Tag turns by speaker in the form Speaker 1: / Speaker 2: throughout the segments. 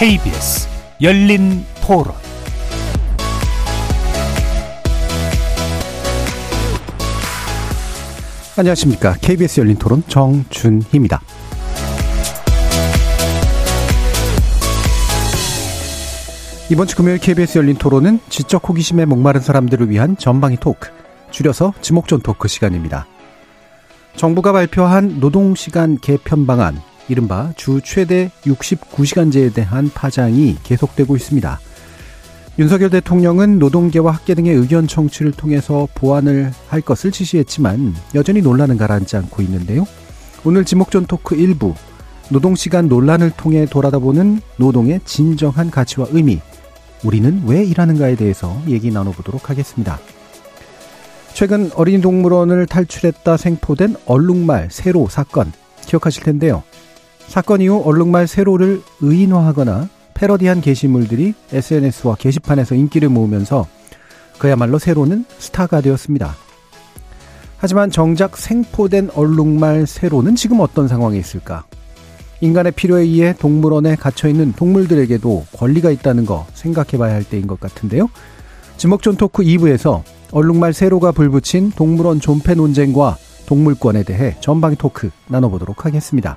Speaker 1: KBS 열린 토론
Speaker 2: 안녕하십니까. KBS 열린 토론 정준희입니다. 이번 주 금요일 KBS 열린 토론은 지적 호기심에 목마른 사람들을 위한 전방위 토크, 줄여서 지목전 토크 시간입니다. 정부가 발표한 노동시간 개편 방안, 이른바 주 최대 69시간제에 대한 파장이 계속되고 있습니다. 윤석열 대통령은 노동계와 학계 등의 의견 청취를 통해서 보완을 할 것을 지시했지만 여전히 논란은 가라앉지 않고 있는데요. 오늘 지목전 토크 일부 노동시간 논란을 통해 돌아다보는 노동의 진정한 가치와 의미, 우리는 왜 일하는가에 대해서 얘기 나눠보도록 하겠습니다. 최근 어린이 동물원을 탈출했다 생포된 얼룩말 세로 사건 기억하실 텐데요. 사건 이후 얼룩말 세로를 의인화하거나 패러디한 게시물들이 SNS와 게시판에서 인기를 모으면서 그야말로 세로는 스타가 되었습니다. 하지만 정작 생포된 얼룩말 세로는 지금 어떤 상황에 있을까? 인간의 필요에 의해 동물원에 갇혀있는 동물들에게도 권리가 있다는 거 생각해 봐야 할 때인 것 같은데요. 지목전 토크 2부에서 얼룩말 세로가 불붙인 동물원 존폐 논쟁과 동물권에 대해 전방위 토크 나눠보도록 하겠습니다.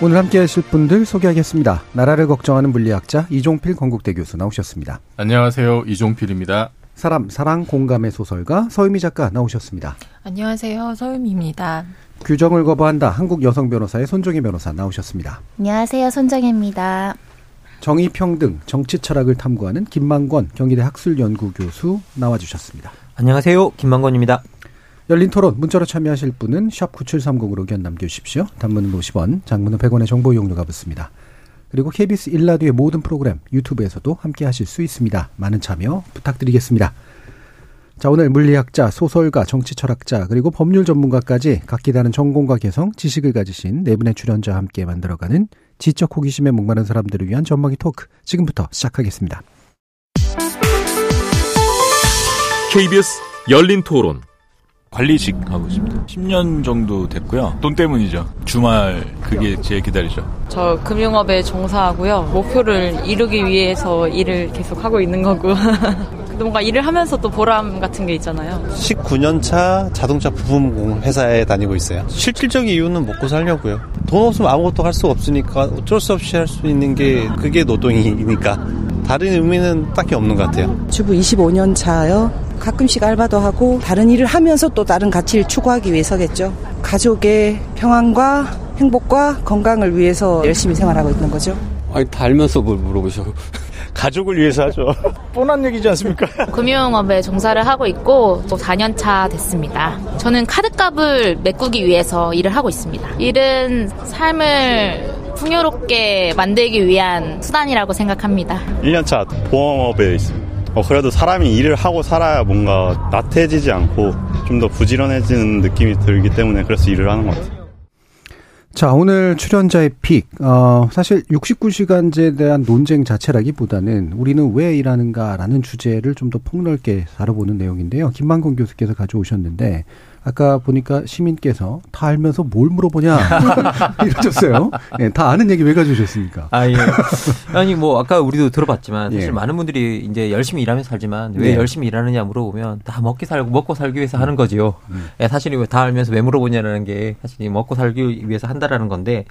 Speaker 2: 오늘 함께 하실 분들 소개하겠습니다. 나라를 걱정하는 물리학자 이종필 건국대 교수 나오셨습니다.
Speaker 3: 안녕하세요. 이종필입니다.
Speaker 2: 사람, 사랑, 공감의 소설가 서유미 작가 나오셨습니다.
Speaker 4: 안녕하세요. 서유미입니다.
Speaker 2: 규정을 거부한다. 한국 여성 변호사의 손종희 변호사 나오셨습니다.
Speaker 5: 안녕하세요. 손정혜입니다.
Speaker 2: 정의평등, 정치 철학을 탐구하는 김만권 경희대 학술연구 교수 나와주셨습니다.
Speaker 6: 안녕하세요. 김만권입니다.
Speaker 2: 열린 토론 문자로 참여하실 분은 샵 9730으로 의견 남겨주십시오. 단문은 50원, 장문은 100원의 정보 이용료가 붙습니다. 그리고 KBS 일라디오의 모든 프로그램 유튜브에서도 함께 하실 수 있습니다. 많은 참여 부탁드리겠습니다. 자, 오늘 물리학자, 소설가, 정치 철학자, 그리고 법률 전문가까지 각기 다른 전공과 개성, 지식을 가지신 네 분의 출연자와 함께 만들어가는 지적 호기심에 목마른 사람들을 위한 전망의 토크 지금부터 시작하겠습니다.
Speaker 7: KBS 열린 토론
Speaker 8: 관리직 하고 있습니다. 10년 정도 됐고요. 돈 때문이죠. 주말 그게 제일 기다리죠.
Speaker 4: 저 금융업에 종사하고요. 목표를 이루기 위해서 일을 계속 하고 있는 거고. 뭔가 일을 하면서 또 보람 같은 게 있잖아요.
Speaker 9: 19년 차 자동차 부품 회사에 다니고 있어요. 실질적 이유는 먹고 살려고요. 돈 없으면 아무것도 할 수가 없으니까 어쩔 수 없이 할 수 있는 게 그게 노동이니까 다른 의미는 딱히 없는 것 같아요.
Speaker 10: 주부 25년 차요. 가끔씩 알바도 하고 다른 일을 하면서 또 다른 가치를 추구하기 위해서겠죠. 가족의 평안과 행복과 건강을 위해서 열심히 생활하고 있는 거죠.
Speaker 11: 아니 다 알면서 뭘 물어보셔.
Speaker 8: 가족을 위해서 하죠. 뻔한 얘기지 않습니까?
Speaker 12: 금융업에 종사를 하고 있고 또 4년 차 됐습니다. 저는 카드값을 메꾸기 위해서 일을 하고 있습니다. 일은 삶을 풍요롭게 만들기 위한 수단이라고 생각합니다.
Speaker 13: 1년 차 보험업에 있습니다. 어, 그래도 사람이 일을 하고 살아야 뭔가 나태해지지 않고 좀 더 부지런해지는 느낌이 들기 때문에 그래서 일을 하는 것 같아요.
Speaker 2: 자, 오늘 출연자의 픽. 어, 사실 69시간제에 대한 논쟁 자체라기보다는 우리는 왜 일하는가라는 주제를 좀 더 폭넓게 다뤄보는 내용인데요. 김만곤 교수께서 가져오셨는데, 아까 보니까 시민께서 다 알면서 뭘 물어보냐 이러셨어요. 예, 다 아는 얘기 왜 가져오셨습니까?
Speaker 6: 아 예. 아니 뭐 아까 우리도 들어봤지만 사실 예. 많은 분들이 이제 열심히 일하면서 살지만 왜 네. 열심히 일하느냐 물어보면 다 먹기 살고 먹고 살기 위해서 하는 거지요. 음. 예, 사실 다 알면서 왜 물어보냐라는 게 사실 먹고 살기 위해서 한다라는 건데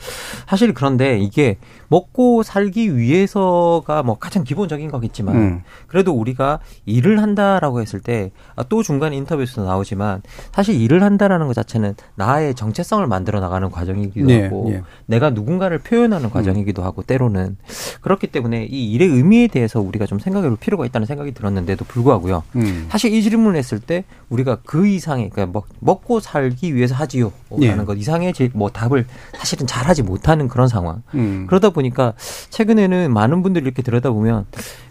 Speaker 6: 사실 그런데 이게 먹고 살기 위해서가 뭐 가장 기본적인 거겠지만 음. 그래도 우리가 일을 한다라고 했을 때 또 중간에 인터뷰에서 나오지만 사실 일을 한다라는 것 자체는 나의 정체성을 만들어 나가는 과정이기도 네, 하고 네. 내가 누군가를 표현하는 과정이기도 음. 하고 때로는 그렇기 때문에 이 일의 의미에 대해서 우리가 좀 생각해 볼 필요가 있다는 생각이 들었는데도 불구하고요. 음. 사실 이 질문을 했을 때 우리가 그 이상의 그러니까 먹, 고 살기 위해서 하지요 라는 네. 것 이상의 뭐 답을 사실은 잘하지 못하는 그런 상황. 음. 그러다 보니까 최근에는 많은 분들이 이렇게 들여다보면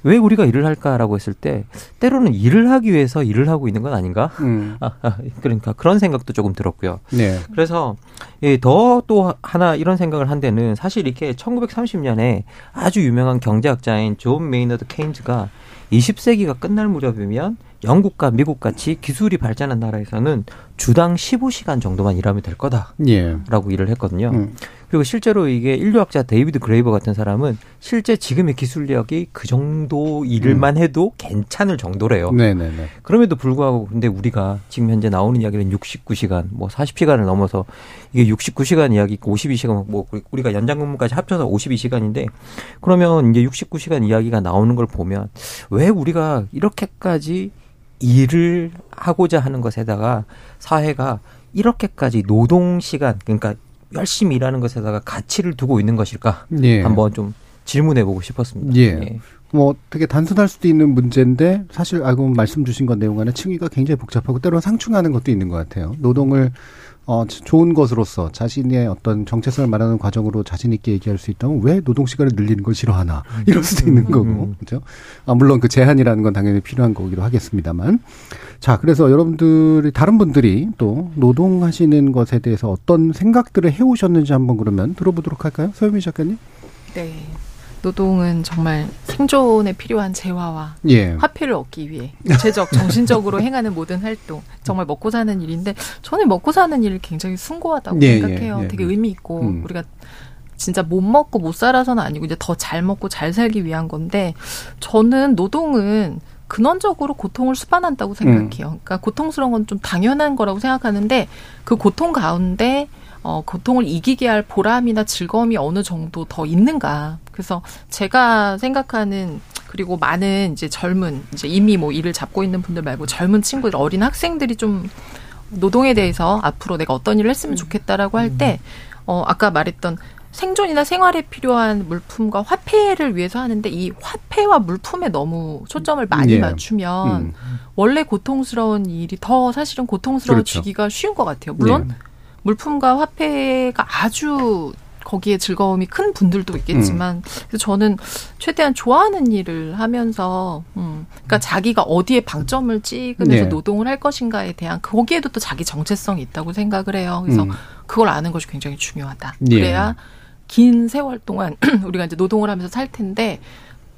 Speaker 6: 왜 우리가 일을 할까라고 했을 때 때로는 일을 하기 위해서 일을 하고 있는 건 아닌가?
Speaker 2: 음.
Speaker 6: 아, 아, 그러니까 그런 생각도 조금 들었고요.
Speaker 2: 네.
Speaker 6: 그래서 예, 더또 하나 이런 생각을 한 데는 사실 이렇게 1930년에 아주 유명한 경제학자인 존 메이너드 케인즈가 20세기가 끝날 무렵이면 영국과 미국 같이 기술이 발전한 나라에서는 주당 15시간 정도만 일하면 될 거다라고 예언을 했거든요.
Speaker 2: 음.
Speaker 6: 그리고 실제로 이게 인류학자 데이비드 그레이버 같은 사람은 실제 지금의 기술력이 그 정도 일만 해도 괜찮을 정도래요.
Speaker 2: 음. 네네네.
Speaker 6: 그럼에도 불구하고 근데 우리가 지금 현재 나오는 이야기는 69시간, 뭐 40시간을 넘어서 이게 69시간 이야기, 52시간, 뭐 우리가 연장 근무까지 합쳐서 52시간인데 그러면 이제 69시간 이야기가 나오는 걸 보면 왜 우리가 이렇게까지 일을 하고자 하는 것에다가 사회가 이렇게까지 노동 시간 그러니까 열심히 일하는 것에다가 가치를 두고 있는 것일까?
Speaker 2: 예.
Speaker 6: 한번 좀 질문해 보고 싶었습니다.
Speaker 2: 예. 뭐 되게 단순할 수도 있는 문제인데 사실 알고 말씀 주신 것 내용 안에 층위가 굉장히 복잡하고 때로는 상충하는 것도 있는 것 같아요. 노동을 어, 좋은 것으로서 자신의 어떤 정체성을 말하는 과정으로 자신 있게 얘기할 수 있다면 왜 노동 시간을 늘리는 걸 싫어하나? 이럴 수도 있는 거고. 그렇죠. 아, 물론 그 제한이라는 건 당연히 필요한 거기도 하겠습니다만. 자 그래서 여러분들이 다른 분들이 또 노동하시는 것에 대해서 어떤 생각들을 해오셨는지 한번 그러면 들어보도록 할까요, 서유미 작가님?
Speaker 14: 네. 노동은 정말 생존에 필요한 재화와
Speaker 2: 예.
Speaker 14: 화폐를 얻기 위해 육체적, 정신적으로 행하는 모든 활동, 정말 먹고 사는 일인데 저는 먹고 사는 일을 굉장히 숭고하다고
Speaker 2: 예,
Speaker 14: 생각해요.
Speaker 2: 예, 예.
Speaker 14: 되게 의미 있고
Speaker 2: 음.
Speaker 14: 우리가 진짜 못 먹고 못 살아서는 아니고 이제 더 잘 먹고 잘 살기 위한 건데 저는 노동은 근원적으로 고통을 수반한다고 생각해요. 그러니까 고통스러운 건 좀 당연한 거라고 생각하는데 그 고통 가운데 어, 고통을 이기게 할 보람이나 즐거움이 어느 정도 더 있는가. 그래서 제가 생각하는 그리고 많은 이제 젊은 이제 이미 뭐 일을 잡고 있는 분들 말고 젊은 친구들 어린 학생들이 좀 노동에 대해서 앞으로 내가 어떤 일을 했으면 좋겠다라고 할 때 어, 아까 말했던 생존이나 생활에 필요한 물품과 화폐를 위해서 하는데 이 화폐와 물품에 너무 초점을 많이
Speaker 2: 예.
Speaker 14: 맞추면
Speaker 2: 음.
Speaker 14: 원래 고통스러운 일이 더 사실은 고통스러워지기가 쉬운 것 같아요. 물론
Speaker 2: 예.
Speaker 14: 물품과 화폐가 아주 거기에 즐거움이 큰 분들도
Speaker 2: 음.
Speaker 14: 있겠지만 그래서 저는 최대한 좋아하는 일을 하면서 음 그러니까 자기가 어디에 방점을 찍으면서
Speaker 2: 네.
Speaker 14: 노동을 할 것인가에 대한 거기에도 또 자기 정체성이 있다고 생각을 해요. 그래서
Speaker 2: 음.
Speaker 14: 그걸 아는 것이 굉장히 중요하다.
Speaker 2: 예.
Speaker 14: 그래야 긴 세월 동안 우리가 이제 노동을 하면서 살 텐데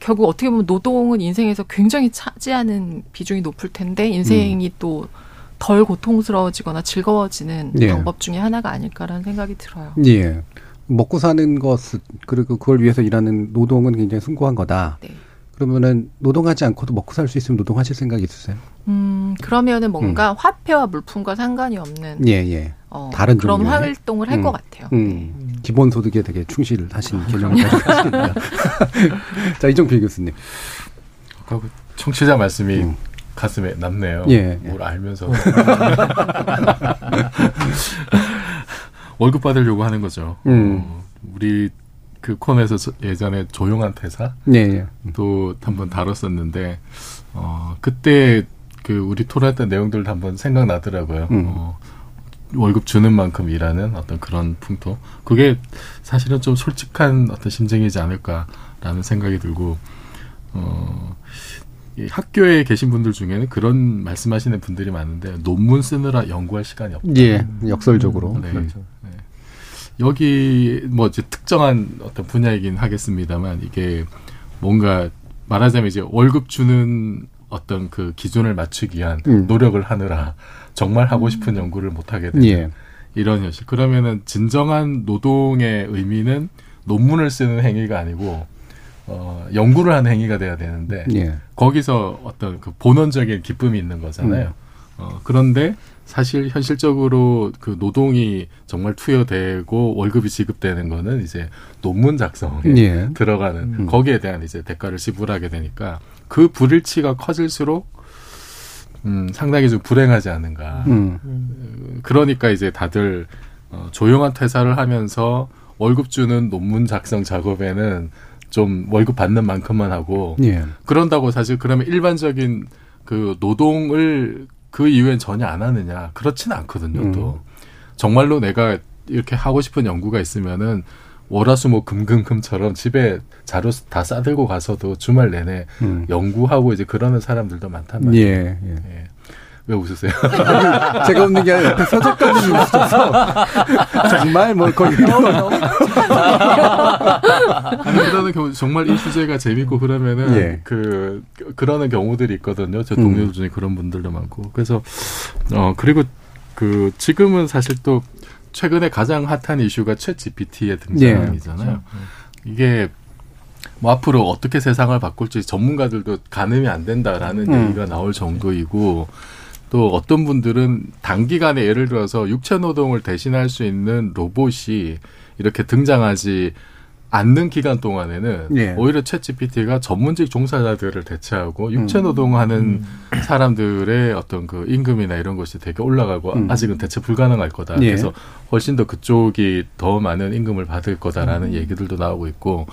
Speaker 14: 결국 어떻게 보면 노동은 인생에서 굉장히 차지하는 비중이 높을 텐데 인생이 또 덜 고통스러워지거나 즐거워지는
Speaker 2: 예.
Speaker 14: 방법 중에 하나가 아닐까라는 생각이 들어요.
Speaker 2: 예. 먹고 사는 것 그리고 그걸 위해서 일하는 노동은 굉장히 숭고한 거다.
Speaker 14: 네.
Speaker 2: 그러면은 노동하지 않고도 먹고 살 수 있으면 노동하실 생각 있으세요?
Speaker 14: 음, 그러면은 뭔가 화폐와 물품과 상관이 없는
Speaker 2: 예, 예.
Speaker 14: 어,
Speaker 2: 다른
Speaker 14: 그런
Speaker 2: 종류의?
Speaker 14: 활동을 할
Speaker 2: 음,
Speaker 14: 것 같아요.
Speaker 2: 음, 기본 소득에 되게 충실하신 개념을 가지고 계십니다. 자, 이종필 교수님.
Speaker 3: 그 청취자 말씀이 가슴에 남네요.
Speaker 2: 음. 예.
Speaker 3: 뭘 알면서 월급 받으려고 하는 거죠.
Speaker 2: 음.
Speaker 3: 어, 우리 그 코너에서 저- 예전에 조용한 퇴사
Speaker 2: 예, 예.
Speaker 3: 또 한번 다뤘었는데 어 그때 그 우리 토론했던 내용들도 한번 생각나더라고요.
Speaker 2: 음.
Speaker 3: 어, 월급 주는 만큼 일하는 어떤 그런 풍토. 그게 사실은 좀 솔직한 어떤 심정이지 않을까라는 생각이 들고, 어, 이 학교에 계신 분들 중에는 그런 말씀하시는 분들이 많은데 논문 쓰느라 연구할 시간이 없다.
Speaker 2: 예, 역설적으로.
Speaker 3: 네.
Speaker 2: 그렇죠.
Speaker 3: 네. 여기 뭐 이제 특정한 어떤 분야이긴 하겠습니다만 이게 뭔가 말하자면 이제 월급 주는 어떤 그 기준을 맞추기 위한
Speaker 2: 음.
Speaker 3: 노력을 하느라 정말 하고 싶은 연구를 못 하게 되는
Speaker 2: 예.
Speaker 3: 이런 현실. 그러면은 진정한 노동의 의미는 논문을 쓰는 행위가 아니고 어 연구를 하는 행위가 돼야 되는데
Speaker 2: 예.
Speaker 3: 거기서 어떤 그 본원적인 기쁨이 있는 거잖아요.
Speaker 2: 음.
Speaker 3: 어, 그런데 사실 현실적으로 그 노동이 정말 투여되고 월급이 지급되는 거는 이제 논문 작성에
Speaker 2: 예.
Speaker 3: 들어가는
Speaker 2: 음.
Speaker 3: 거기에 대한 이제 대가를 지불하게 되니까 그 불일치가 커질수록 음, 상당히 좀 불행하지 않은가.
Speaker 2: 음.
Speaker 3: 어, 그러니까 이제 다들 어, 조용한 퇴사를 하면서 월급 주는 논문 작성 작업에는 좀 월급 받는 만큼만 하고
Speaker 2: 예.
Speaker 3: 그런다고 사실 그러면 일반적인 그 노동을 그 이후엔 전혀 안 하느냐 그렇지는 않거든요
Speaker 2: 음.
Speaker 3: 또 정말로 내가 이렇게 하고 싶은 연구가 있으면은 월화수목 금금금처럼 집에 자료 다 싸들고 가서도 주말 내내 음. 연구하고 이제 그러는 사람들도 많단 말이에요. 예, 예. 예. 왜 웃으세요?
Speaker 2: 제가 웃는 게 아니라 옆에 서작가님이 웃으셔서 정말 뭐 거기
Speaker 3: 아니 그러는 경우 정말 이 주제가 재밌고 그러면은 예. 그 그러는 경우들이 있거든요. 제 동료 음. 중에 그런 분들도 많고 그래서 어 그리고 그 지금은 사실 또 최근에 가장 핫한 이슈가 챗 GPT의 등장이잖아요. 예. 이게 뭐 앞으로 어떻게 세상을 바꿀지 전문가들도 가늠이 안 된다라는 음. 얘기가 나올 정도이고 또 어떤 분들은 단기간에 예를 들어서 육체 노동을 대신할 수 있는 로봇이 이렇게 등장하지 않는 기간 동안에는 예. 오히려 챗 GPT가 전문직 종사자들을 대체하고 육체 음. 노동하는 음. 사람들의 어떤 그 임금이나 이런 것이 되게 올라가고 음. 아직은 대체 불가능할 거다. 예. 그래서 훨씬 더 그쪽이 더 많은 임금을 받을 거다라는 음. 얘기들도 나오고 있고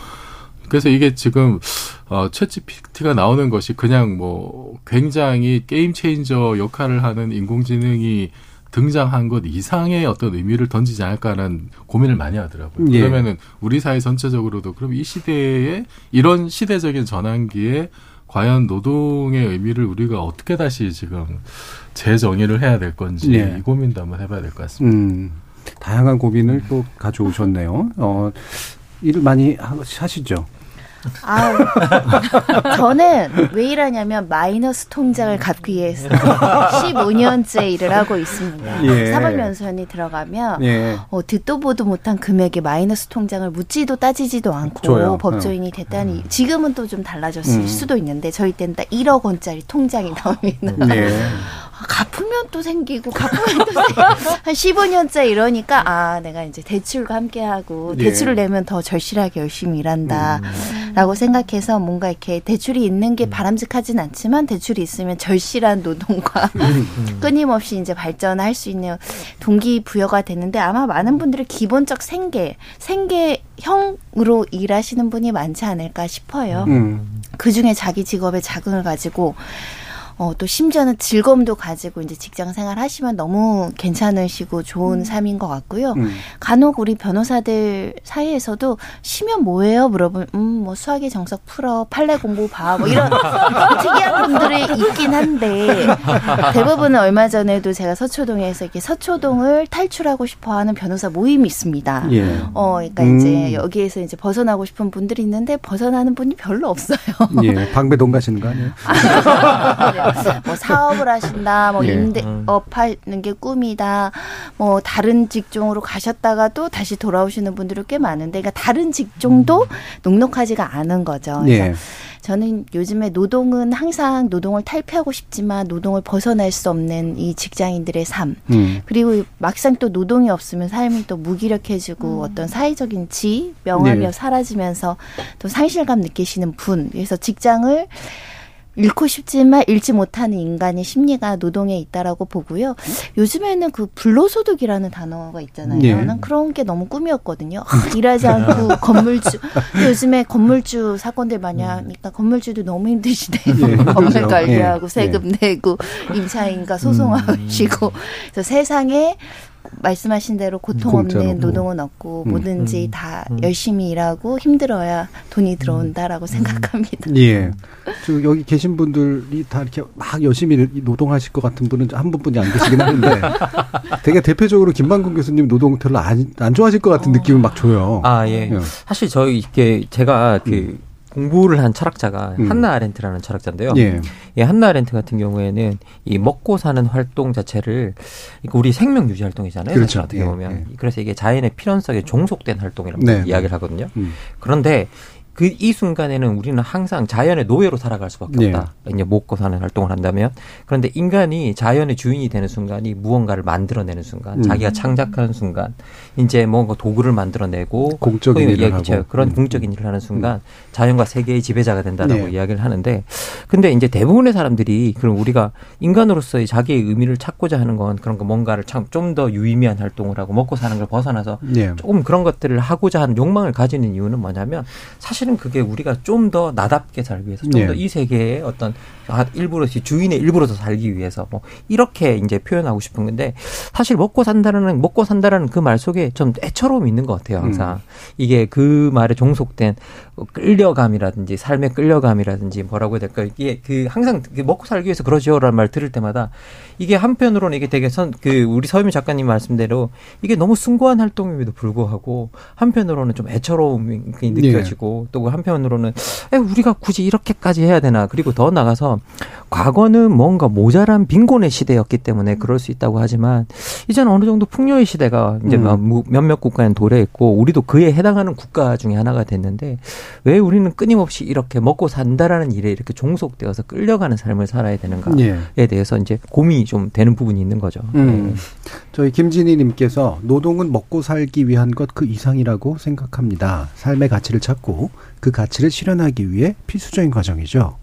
Speaker 3: 그래서 이게 지금 어, 챗 GPT가 나오는 것이 그냥 뭐 굉장히 게임 체인저 역할을 하는 인공지능이 등장한 것 이상의 어떤 의미를 던지지 않을까라는 고민을 많이 하더라고요. 예. 그러면은 우리 사회 전체적으로도 그럼 이 시대에 이런 시대적인 전환기에 과연 노동의 의미를 우리가 어떻게 다시 지금 재정의를 해야 될 건지 예. 이 고민도 한번 해봐야 될 것 같습니다. 음,
Speaker 2: 다양한 고민을 또 가져오셨네요. 어, 일을 많이 하시죠?
Speaker 5: 아, 저는 왜 일하냐면 마이너스 통장을 갚기 위해서 15년째 일을 하고 있습니다. 예. 사법연수원이 들어가면 예. 어, 듣도 보도 못한 금액의 마이너스 통장을 묻지도 따지지도 않고 줘요. 법조인이 됐다니 음. 지금은 또 좀 달라졌을 음. 수도 있는데 저희 때는 딱 1억 원짜리 통장이 나옵니다. 네. 갚으면 또 생기고 갚으면 또 생기고 한 15년째 이러니까 아 내가 이제 대출과 함께하고 예. 대출을 내면 더 절실하게 열심히 일한다라고 음. 생각해서 뭔가 이렇게 대출이 있는 게 음. 바람직하진 않지만 대출이 있으면 절실한 노동과 음. 끊임없이 이제 발전할 수 있는 동기 부여가 되는데 아마 많은 분들이 기본적 생계 생계형으로 일하시는 분이 많지 않을까 싶어요. 음. 그 중에 자기 직업에 자긍을 가지고 어, 또 심지어는 즐거움도 가지고 이제 직장 생활 하시면 너무 괜찮으시고 좋은 음. 삶인 것 같고요. 음. 간혹 우리 변호사들 사이에서도 쉬면 뭐예요? 물어보면 음, 뭐 수학의 정석 풀어, 판례 공부 봐, 뭐 이런 특이한 분들이 있긴 한데 대부분은 얼마 전에도 제가 서초동에서 이렇게 서초동을 탈출하고 싶어하는 변호사 모임이 있습니다. 예. 어, 그러니까 음. 이제 여기에서 이제 벗어나고 싶은 분들이 있는데 벗어나는 분이 별로 없어요.
Speaker 2: 예, 방배동 가시는 거 아니에요?
Speaker 5: 뭐 사업을 하신다, 뭐 예. 임대업 하는 게 꿈이다, 뭐 다른 직종으로 가셨다가도 다시 돌아오시는 분들이 꽤 많은데, 그러니까 다른 직종도 음. 녹록하지가 않은 거죠. 예. 저는 요즘에 노동은 항상 노동을 탈피하고 싶지만 노동을 벗어날 수 없는 이 직장인들의 삶. 음. 그리고 막상 또 노동이 없으면 삶이 또 무기력해지고 음. 어떤 사회적인 지, 명함이 네. 사라지면서 또 상실감 느끼시는 분. 그래서 직장을 잃고 싶지만 잃지 못하는 인간의 심리가 노동에 있다라고 보고요. 요즘에는 그 불로소득이라는 단어가 있잖아요. 네. 난 그런 게 너무 꿈이었거든요. 아, 일하지 않고 건물주. 요즘에 건물주 사건들 많이 음. 하니까 건물주도 너무 힘드시대요. 네, 건물 관리하고 네. 세금 내고 임차인과 소송하시고. 음. 그래서 세상에 말씀하신 대로 고통 없는 노동은 없고 음. 뭐든지 음. 다 음. 열심히 일하고 힘들어야 돈이 들어온다라고 음. 생각합니다.
Speaker 2: 예. 저 여기 계신 분들이 다 이렇게 막 열심히 노동하실 것 같은 분은 한 분뿐이 안 계시긴 하는데 되게 대표적으로 김방근 교수님 노동 별로 안, 안 좋아하실 것 같은 어. 느낌을 막 줘요.
Speaker 6: 아, 예. 예. 사실 저희 이렇게 제가 그 음. 공부를 한 철학자가 음. 한나 아렌트라는 철학자인데요. 예. 이 한나 아렌트 같은 경우에는 이 먹고 사는 활동 자체를 우리 생명 유지 활동이잖아요. 그렇죠. 어떻게 예, 보면 예. 그래서 이게 자연의 필연성에 종속된 활동이라고 네. 이야기를 하거든요. 음. 그런데 그 이 순간에는 우리는 항상 자연의 노예로 살아갈 수밖에 없다. 네. 이제 먹고 사는 활동을 한다면 그런데 인간이 자연의 주인이 되는 순간이 무언가를 만들어내는 순간, 음. 자기가 창작하는 순간, 이제 뭔가 도구를 만들어내고
Speaker 2: 공적인 일을 하고
Speaker 6: 그런 음. 공적인 일을 하는 순간 음. 자연과 세계의 지배자가 된다라고 네. 이야기를 하는데 근데 이제 대부분의 사람들이 그럼 우리가 인간으로서의 자기의 의미를 찾고자 하는 건 그런 거 뭔가를 참 좀 더 유의미한 활동을 하고 먹고 사는 걸 벗어나서 네. 조금 그런 것들을 하고자 하는 욕망을 가지는 이유는 뭐냐면 사실 은 그게 우리가 좀 더 나답게 살기 위해서 좀 더이 네. 세계의 어떤 일부러 주인의 일부러서 살기 위해서 뭐 이렇게 이제 표현하고 싶은 건데 사실 먹고 산다는 먹고 산다라는 그 말 속에 좀 애처로움이 있는 것 같아요 항상 음. 이게 그 말에 종속된 끌려감이라든지 삶의 끌려감이라든지 뭐라고 해야 될까 이게 그 항상 그 먹고 살기 위해서 그러지요라는 말 들을 때마다 이게 한편으로는 이게 되게 선 그 우리 서유미 작가님 말씀대로 이게 너무 숭고한 활동임에도 불구하고 한편으로는 좀 애처로움이 느껴지고 네. 또 한편으로는 에 우리가 굳이 이렇게까지 해야 되나. 그리고 더 나가서 과거는 뭔가 모자란 빈곤의 시대였기 때문에 그럴 수 있다고 하지만 이제는 어느 정도 풍요의 시대가 이제 음. 몇몇 국가엔 도래했고 우리도 그에 해당하는 국가 중에 하나가 됐는데 왜 우리는 끊임없이 이렇게 먹고 산다라는 일에 이렇게 종속되어서 끌려가는 삶을 살아야 되는가에 예. 대해서 이제 고민이 좀 되는 부분이 있는 거죠. 음. 네.
Speaker 2: 저희 김진희님께서 노동은 먹고 살기 위한 것 그 이상이라고 생각합니다. 삶의 가치를 찾고 그 가치를 실현하기 위해 필수적인 과정이죠.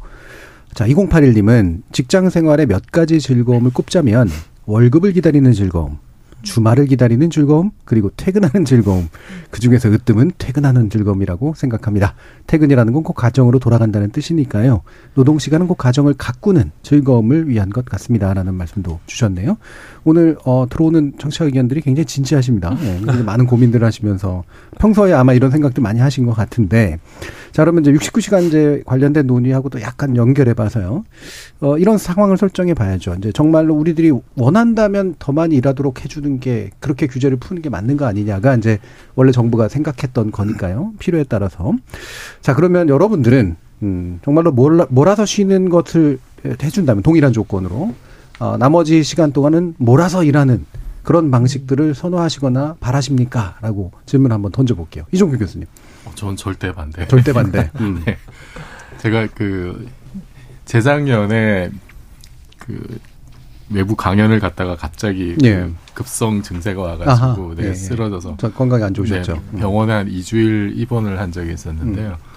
Speaker 2: 자, 2081님은 직장 생활의 몇 가지 즐거움을 꼽자면 월급을 기다리는 즐거움, 주말을 기다리는 즐거움, 그리고 퇴근하는 즐거움. 그 중에서 으뜸은 퇴근하는 즐거움이라고 생각합니다. 퇴근이라는 건 꼭 가정으로 돌아간다는 뜻이니까요. 노동 시간은 꼭 가정을 가꾸는 즐거움을 위한 것 같습니다. 라는 말씀도 주셨네요. 오늘 어, 들어오는 청취자 의견들이 굉장히 진지하십니다. 네, 많은 고민들을 하시면서 평소에 아마 이런 생각들 많이 하신 것 같은데 자, 그러면 이제 69시간제 관련된 논의하고도 약간 연결해 봐서요. 어, 이런 상황을 설정해 봐야죠. 이제 정말로 우리들이 원한다면 더 많이 일하도록 해주는 게 그렇게 규제를 푸는 게 맞는 거 아니냐가 이제 원래 정부가 생각했던 거니까요. 필요에 따라서. 자, 그러면 여러분들은 음, 정말로 몰라, 몰아서 쉬는 것을 해준다면 동일한 조건으로 어, 나머지 시간 동안은 몰아서 일하는 그런 방식들을 선호하시거나 바라십니까? 라고 질문 한번 던져볼게요. 이종규 교수님.
Speaker 3: 어, 전 절대 반대.
Speaker 2: 절대 반대. 음. 네.
Speaker 3: 제가 그 재작년에 그 외부 강연을 갔다가 갑자기 그 예. 그 급성 증세가 와가지고 아하, 네, 예, 예. 쓰러져서
Speaker 2: 건강이 안 좋으셨죠.
Speaker 3: 네, 음. 병원에 한 2주일 입원을 한 적이 있었는데요. 음.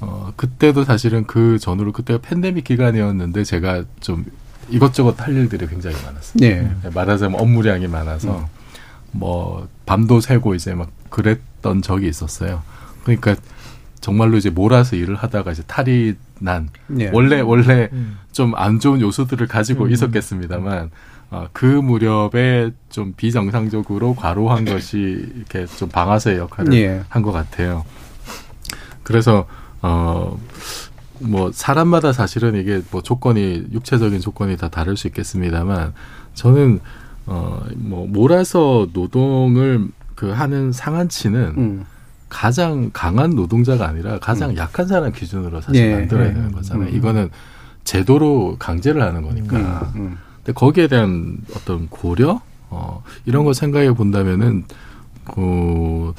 Speaker 3: 어, 그때도 사실은 그 전후로 그때가 팬데믹 기간이었는데 제가 좀 이것저것 할 일들이 굉장히 많았어요. 네. 네 말하자면 업무량이 많아서 음. 뭐 밤도 새고 이제 막 그랬던 적이 있었어요. 그러니까 정말로 이제 몰아서 일을 하다가 이제 탈이 난 네. 원래 원래 음. 좀안 좋은 요소들을 가지고 음. 있었겠습니다만 어, 그 무렵에 좀 비정상적으로 과로한 것이 이렇게 좀 방아쇠 역할을 네. 한것 같아요. 그래서 어. 뭐 사람마다 사실은 이게 뭐 조건이 육체적인 조건이 다 다를 수 있겠습니다만 저는 어뭐 몰아서 노동을 그 하는 상한치는 음. 가장 강한 노동자가 아니라 가장 음. 약한 사람 기준으로 사실 네. 만들어야 네. 되는 거잖아요. 음. 이거는 제도로 강제를 하는 거니까. 음. 음. 근데 거기에 대한 어떤 고려 어 이런 거 생각해 본다면은 그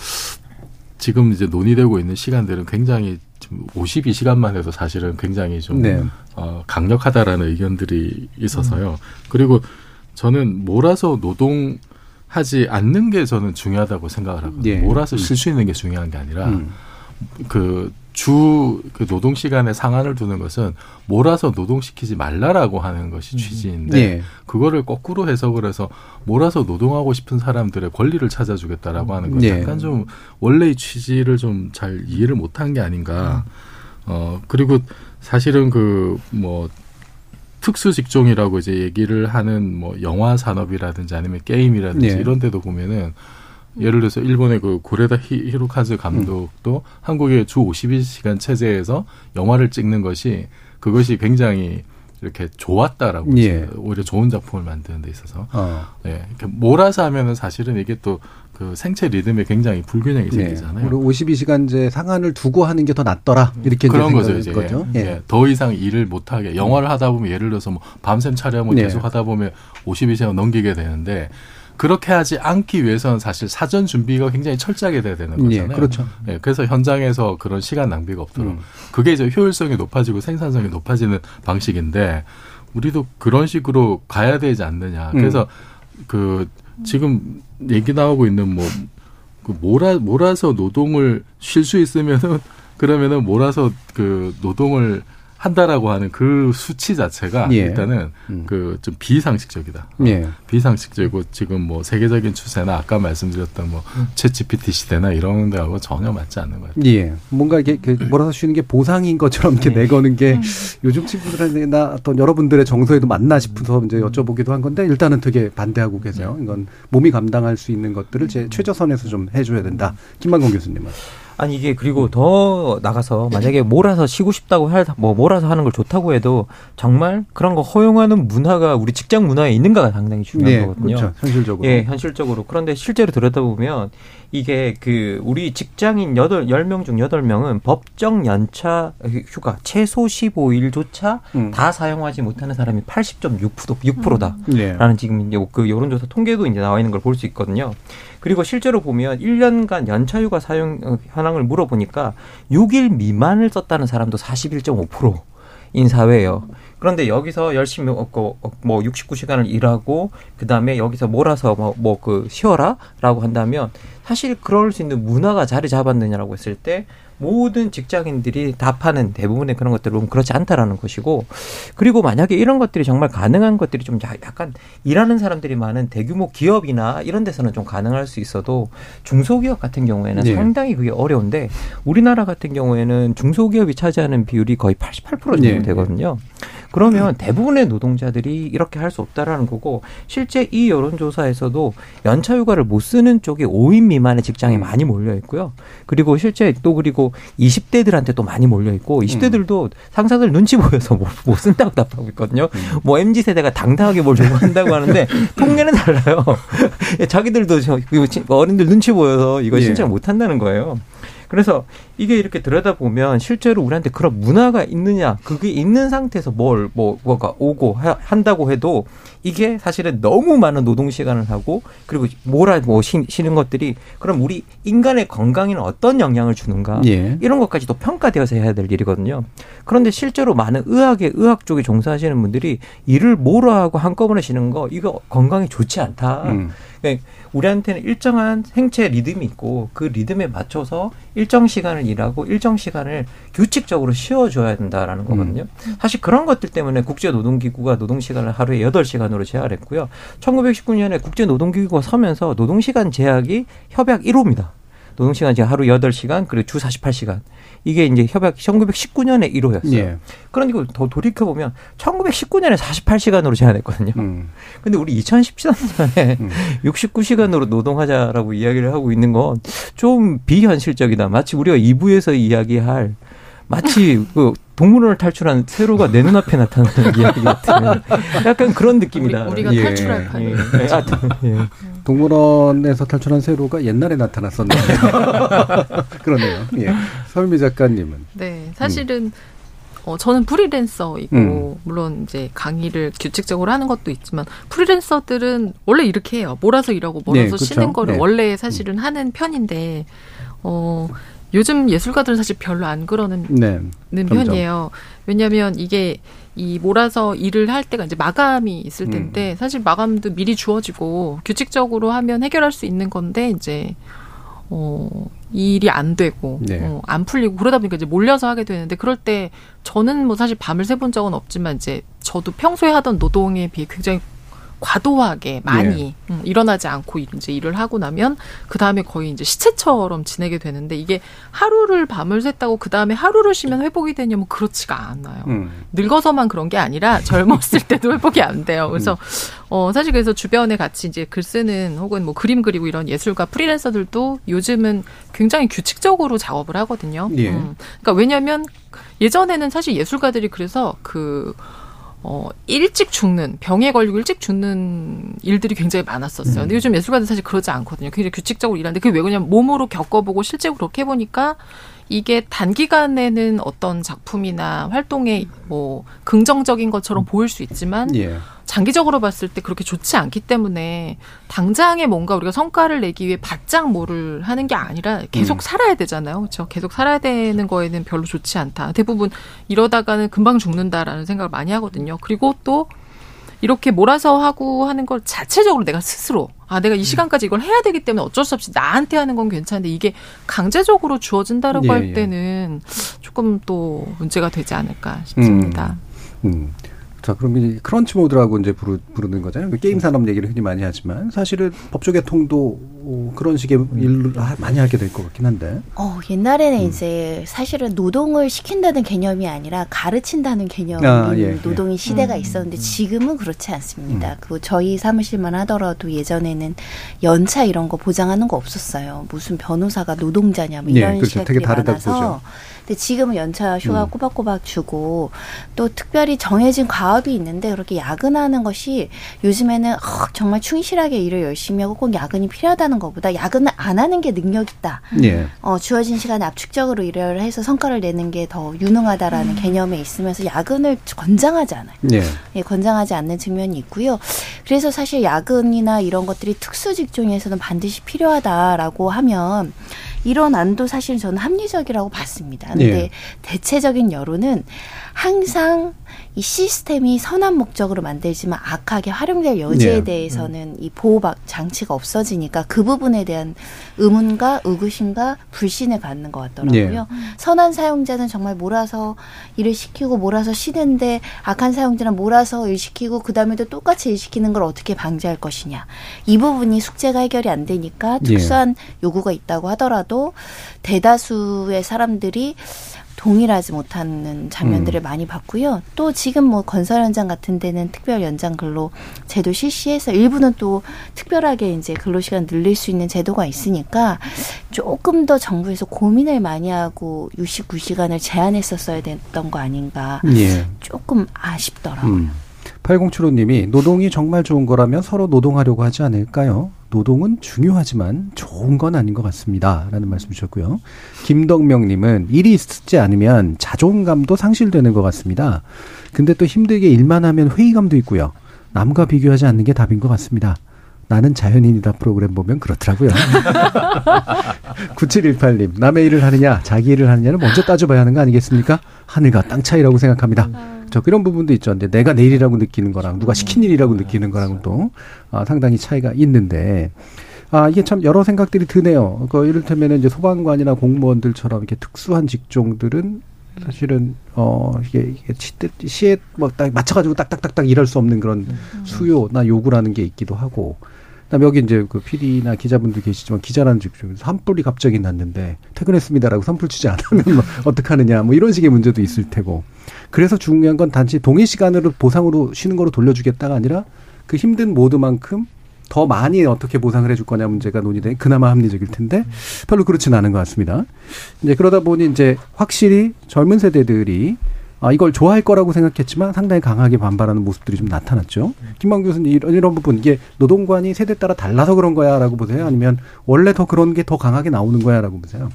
Speaker 3: 지금 이제 논의되고 있는 시간들은 굉장히 지금 52시간만 해도 사실은 굉장히 좀 네. 어, 강력하다라는 의견들이 있어서요. 음. 그리고 저는 몰아서 노동 하지 않는 게 저는 중요하다고 생각을 하거든요. 예. 몰아서 쉴 수 있는 게 중요한 게 아니라 음. 그 주, 그 노동 시간에 상한을 두는 것은 몰아서 노동시키지 말라라고 하는 것이 음. 취지인데, 네. 그거를 거꾸로 해석을 해서 몰아서 노동하고 싶은 사람들의 권리를 찾아주겠다라고 하는 건 네. 약간 좀 원래의 취지를 좀 잘 이해를 못한 게 아닌가. 어, 그리고 사실은 그, 뭐, 특수 직종이라고 이제 얘기를 하는 뭐 영화 산업이라든지 아니면 게임이라든지 네. 이런 데도 보면은 예를 들어서 일본의 그 고레다 히로카즈 감독도 음. 한국의 주 52시간 체제에서 영화를 찍는 것이 그것이 굉장히 이렇게 좋았다라고 예. 오히려 좋은 작품을 만드는 데 있어서 어. 예, 이렇게 몰아서 하면은 사실은 이게 또 그 생체 리듬에 굉장히 불균형이 네. 생기잖아요.
Speaker 2: 우리 52시간제 상한을 두고 하는 게 더 낫더라 이렇게
Speaker 3: 그런 거죠 이제 거죠? 예. 예. 더 이상 일을 못 하게 영화를 하다 보면 예를 들어서 뭐 밤샘 촬영을 네. 계속 하다 보면 52시간 넘기게 되는데 그렇게 하지 않기 위해서는 사실 사전 준비가 굉장히 철저하게 돼야 되는 예, 거잖아요.
Speaker 2: 예, 그렇죠.
Speaker 3: 예, 그래서 현장에서 그런 시간 낭비가 없도록 음. 그게 이제 효율성이 높아지고 생산성이 높아지는 방식인데 우리도 그런 식으로 가야 되지 않느냐. 음. 그래서 음. 그 지금 얘기 나오고 있는 뭐 그 몰아 몰아서 노동을 쉴 수 있으면은 그러면은 몰아서 그 노동을 한다라고 하는 그 수치 자체가 예. 일단은 음. 그좀 비상식적이다.
Speaker 2: 예.
Speaker 3: 비상식적이고 지금 뭐 세계적인 추세나 아까 말씀드렸던 뭐 챗GPT 시대나 이런 데하고 전혀 맞지 않는 거예요.
Speaker 2: 예. 뭔가 이게 그 몰아서 쉬는 게 보상인 것처럼 이렇게 네. 내거는 게 음. 요즘 친구들이나 어떤 여러분들의 정서에도 맞나 싶어서 이제 여쭤보기도 한 건데 일단은 되게 반대하고 계세요. 이건 몸이 감당할 수 있는 것들을 제 최저선에서 좀 해줘야 된다. 김만공 교수님은.
Speaker 6: 아니 이게 그리고 더 나가서 만약에 몰아서 쉬고 싶다고 할 뭐 몰아서 하는 걸 좋다고 해도 정말 그런 거 허용하는 문화가 우리 직장 문화에 있는가가 상당히 중요한 네, 거거든요.
Speaker 2: 그렇죠. 현실적으로.
Speaker 6: 예, 현실적으로. 그런데 실제로 들여다보면 이게 그 우리 직장인 여덟 열 명 중 여덟 명은 법정 연차 휴가 최소 15일조차 음. 다 사용하지 못하는 사람이 80.6% 6%다. 음. 네. 라는 지금 이제 그 여론조사 통계도 이제 나와 있는 걸 볼 수 있거든요. 그리고 실제로 보면 1년간 연차 휴가 사용 어, 현황을 물어보니까 6일 미만을 썼다는 사람도 41.5%인 사회예요. 그런데 여기서 열심히 뭐 69시간을 일하고 그다음에 여기서 몰아서 뭐 뭐 그 쉬어라라고 한다면 사실 그럴 수 있는 문화가 자리 잡았느냐라고 했을 때 모든 직장인들이 답하는 대부분의 그런 것들은 뭐 그렇지 않다라는 것이고 그리고 만약에 이런 것들이 정말 가능한 것들이 좀 약간 일하는 사람들이 많은 대규모 기업이나 이런 데서는 좀 가능할 수 있어도 중소기업 같은 경우에는 네. 상당히 그게 어려운데 우리나라 같은 경우에는 중소기업이 차지하는 비율이 거의 88% 정도 네. 되거든요. 그러면 대부분의 노동자들이 이렇게 할 수 없다라는 거고 실제 이 여론조사에서도 연차 휴가를 못 쓰는 쪽에 5인 미만의 직장이 음. 많이 몰려 있고요. 그리고 실제 또 그리고 20대들한테 또 많이 몰려 있고 20대들도 음. 상사들 눈치 보여서 못, 못 쓴다고 답하고 있거든요. 음. 뭐 MZ 세대가 당당하게 뭘 요구한다고 하는데 통계는 달라요. 자기들도 어른들 눈치 보여서 이거 신청 예. 못 한다는 거예요. 그래서 이게 이렇게 들여다보면 실제로 우리한테 그런 문화가 있느냐, 그게 있는 상태에서 뭘, 뭐, 뭐가 오고 하, 한다고 해도 이게 사실은 너무 많은 노동 시간을 하고 그리고 뭐라 뭐 쉬, 쉬는 것들이 그럼 우리 인간의 건강에는 어떤 영향을 주는가 예. 이런 것까지도 평가되어서 해야 될 일이거든요. 그런데 실제로 많은 의학의 의학 쪽에 종사하시는 분들이 일을 뭐로 하고 한꺼번에 쉬는 거 이거 건강에 좋지 않다. 음. 그러니까 우리한테는 일정한 생체 리듬이 있고 그 리듬에 맞춰서 일정 시간을 일하고 일정 시간을 규칙적으로 쉬어줘야 된다라는 거거든요. 음. 사실 그런 것들 때문에 국제노동기구가 노동시간을 하루에 여덟 시간으로 제한했고요. 1919년에 국제노동기구가 서면서 노동시간 제약이 협약 1호입니다. 노동시간 제한 하루 8시간 그리고 주 48시간. 이게 이제 협약 1919년에 1호였어요. 예. 그러니까 더 돌이켜 보면 1919년에 48시간으로 제한했거든요. 음. 근데 우리 2017년에 음. 69시간으로 노동하자라고 이야기를 하고 있는 건 좀 비현실적이다. 마치 우리가 2부에서 이야기할 마치 그 동물원을 탈출한 세로가 내 눈앞에 나타나는 이야기 같은 약간 그런 느낌이다.
Speaker 14: 우리, 가 예. 탈출할 판. 예. 예.
Speaker 2: 예. 동물원에서 탈출한 세로가 옛날에 나타났었는데 그러네요. 예. 설미 작가님은
Speaker 14: 네 사실은 음. 어, 저는 프리랜서이고 음. 물론 이제 강의를 규칙적으로 하는 것도 있지만 프리랜서들은 원래 이렇게 해요. 몰아서 일하고 몰아서 네, 쉬는 거를 네. 원래 사실은 음. 하는 편인데 어 요즘 예술가들은 사실 별로 안 그러는 네, 편이에요. 왜냐하면 이게 이 몰아서 일을 할 때가 이제 마감이 있을 음. 텐데 음. 사실 마감도 미리 주어지고 규칙적으로 하면 해결할 수 있는 건데 이제 어 일이 안 되고 네. 어, 안 풀리고 그러다 보니까 이제 몰려서 하게 되는데 그럴 때 저는 뭐 사실 밤을 새본 적은 없지만 이제 저도 평소에 하던 노동에 비해 굉장히 과도하게 많이 예. 음, 일어나지 않고 이제 일을 하고 나면 그 다음에 거의 이제 시체처럼 지내게 되는데 이게 하루를 밤을 샜다고 그 다음에 하루를 쉬면 회복이 되냐면 그렇지가 않아요. 음. 늙어서만 그런 게 아니라 젊었을 때도 회복이 안 돼요. 그래서 음. 어 사실 그래서 주변에 같이 이제 글 쓰는 혹은 뭐 그림 그리고 이런 예술가 프리랜서들도 요즘은 굉장히 규칙적으로 작업을 하거든요. 예. 음. 그러니까 왜냐하면 예전에는 사실 예술가들이 그래서 그 어, 일찍 죽는, 병에 걸리고 일찍 죽는 일들이 굉장히 많았었어요. 음. 근데 요즘 예술가들 사실 그러지 않거든요. 굉장히 규칙적으로 일하는데 그게 왜 그러냐면 몸으로 겪어보고 실제로 그렇게 해보니까 이게 단기간에는 어떤 작품이나 활동에 뭐 긍정적인 것처럼 보일 수 있지만 예. 장기적으로 봤을 때 그렇게 좋지 않기 때문에 당장에 뭔가 우리가 성과를 내기 위해 바짝 뭐를 하는 게 아니라 계속 음. 살아야 되잖아요. 그렇죠? 계속 살아야 되는 거에는 별로 좋지 않다. 대부분 이러다가는 금방 죽는다라는 생각을 많이 하거든요. 그리고 또 이렇게 몰아서 하고 하는 걸 자체적으로 내가 스스로 아 내가 이 음. 시간까지 이걸 해야 되기 때문에 어쩔 수 없이 나한테 하는 건 괜찮은데 이게 강제적으로 주어진다라고 예, 할 예. 때는 조금 또 문제가 되지 않을까 싶습니다. 음. 음.
Speaker 2: 자, 그럼 이제 크런치 모드라고 이제 부르, 부르는 거잖아요. 그 게임 산업 얘기를 흔히 많이 하지만 사실은 법조 개통도 그런 식의 일을 많이 하게 될 것 같긴 한데.
Speaker 5: 어, 옛날에는 음. 이제 사실은 노동을 시킨다는 개념이 아니라 가르친다는 개념인 아, 예, 예. 노동의 시대가 음. 있었는데 지금은 그렇지 않습니다. 음. 그 저희 사무실만 하더라도 예전에는 연차 이런 거 보장하는 거 없었어요. 무슨 변호사가 노동자냐 뭐 이런 예, 그렇죠. 시각들이 많아서. 보죠. 근데 지금은 연차 휴가 음. 꼬박꼬박 주고 또 특별히 정해진 과업이 있는데 그렇게 야근하는 것이 요즘에는 어, 정말 충실하게 일을 열심히 하고 꼭 야근이 필요하다는 것보다 야근을 안 하는 게 능력 있다. 예. 어, 주어진 시간에 압축적으로 일을 해서 성과를 내는 게 더 유능하다라는 음. 개념에 있으면서 야근을 권장하지 않아요. 예. 예, 권장하지 않는 측면이 있고요. 그래서 사실 야근이나 이런 것들이 특수 직종에서는 반드시 필요하다라고 하면 이런 안도 사실 저는 합리적이라고 봤습니다. 근데 예. 대체적인 여론은 항상 이 시스템이 선한 목적으로 만들지만 악하게 활용될 여지에 네. 대해서는 이 보호 장치가 없어지니까 그 부분에 대한 의문과 의구심과 불신을 갖는 것 같더라고요. 네. 선한 사용자는 정말 몰아서 일을 시키고 몰아서 쉬는데 악한 사용자는 몰아서 일 시키고 그 다음에도 똑같이 일 시키는 걸 어떻게 방지할 것이냐. 이 부분이 숙제가 해결이 안 되니까 네. 특수한 네. 요구가 있다고 하더라도 대다수의 사람들이 동일하지 못하는 장면들을 음. 많이 봤고요. 또 지금 뭐 건설 현장 같은 데는 특별 연장 근로 제도 실시해서 일부는 또 특별하게 이제 근로 시간 늘릴 수 있는 제도가 있으니까 조금 더 정부에서 고민을 많이 하고 69시간을 제한했었어야 됐던 거 아닌가. 예. 조금 아쉽더라고요. 음.
Speaker 2: 8075님이 노동이 정말 좋은 거라면 서로 노동하려고 하지 않을까요? 노동은 중요하지만 좋은 건 아닌 것 같습니다. 라는 말씀 주셨고요. 김덕명님은 일이 있지 않으면 자존감도 상실되는 것 같습니다. 근데 또 힘들게 일만 하면 회의감도 있고요. 남과 비교하지 않는 게 답인 것 같습니다. 나는 자연인이다 프로그램 보면 그렇더라고요. 9718님, 남의 일을 하느냐, 자기 일을 하느냐를 먼저 따져봐야 하는 거 아니겠습니까? 하늘과 땅 차이라고 생각합니다. 저 그런 부분도 있죠. 근데 내가 내 일이라고 느끼는 거랑 누가 시킨 일이라고 느끼는 거랑은 또 아, 상당히 차이가 있는데. 아, 이게 참 여러 생각들이 드네요. 그 이를테면 이제 소방관이나 공무원들처럼 이렇게 특수한 직종들은 사실은 어 이게 이게 시에 뭐딱 맞춰가지고 딱딱딱딱 일할 수 없는 그런 수요나 요구라는 게 있기도 하고. 그다음에 여기 이제 그 PD나 기자분들 계시지만 기자라는 직종에서 산불이 갑자기 났는데 퇴근했습니다라고 산불 치지 않으면 뭐 어떡하느냐 뭐 이런 식의 문제도 있을 테고 그래서 중요한 건 단지 동일 시간으로 보상으로 쉬는 거로 돌려주겠다가 아니라 그 힘든 모드만큼 더 많이 어떻게 보상을 해줄 거냐 문제가 논의된 그나마 합리적일 텐데 별로 그렇지는 않은 것 같습니다. 이제 그러다 보니 이제 확실히 젊은 세대들이 아, 이걸 좋아할 거라고 생각했지만 상당히 강하게 반발하는 모습들이 좀 나타났죠. 김만 교수님 이런, 이런 부분 이게 노동관이 세대 따라 달라서 그런 거야라고 보세요? 아니면 원래 더 그런 게 더 강하게 나오는 거야라고 보세요?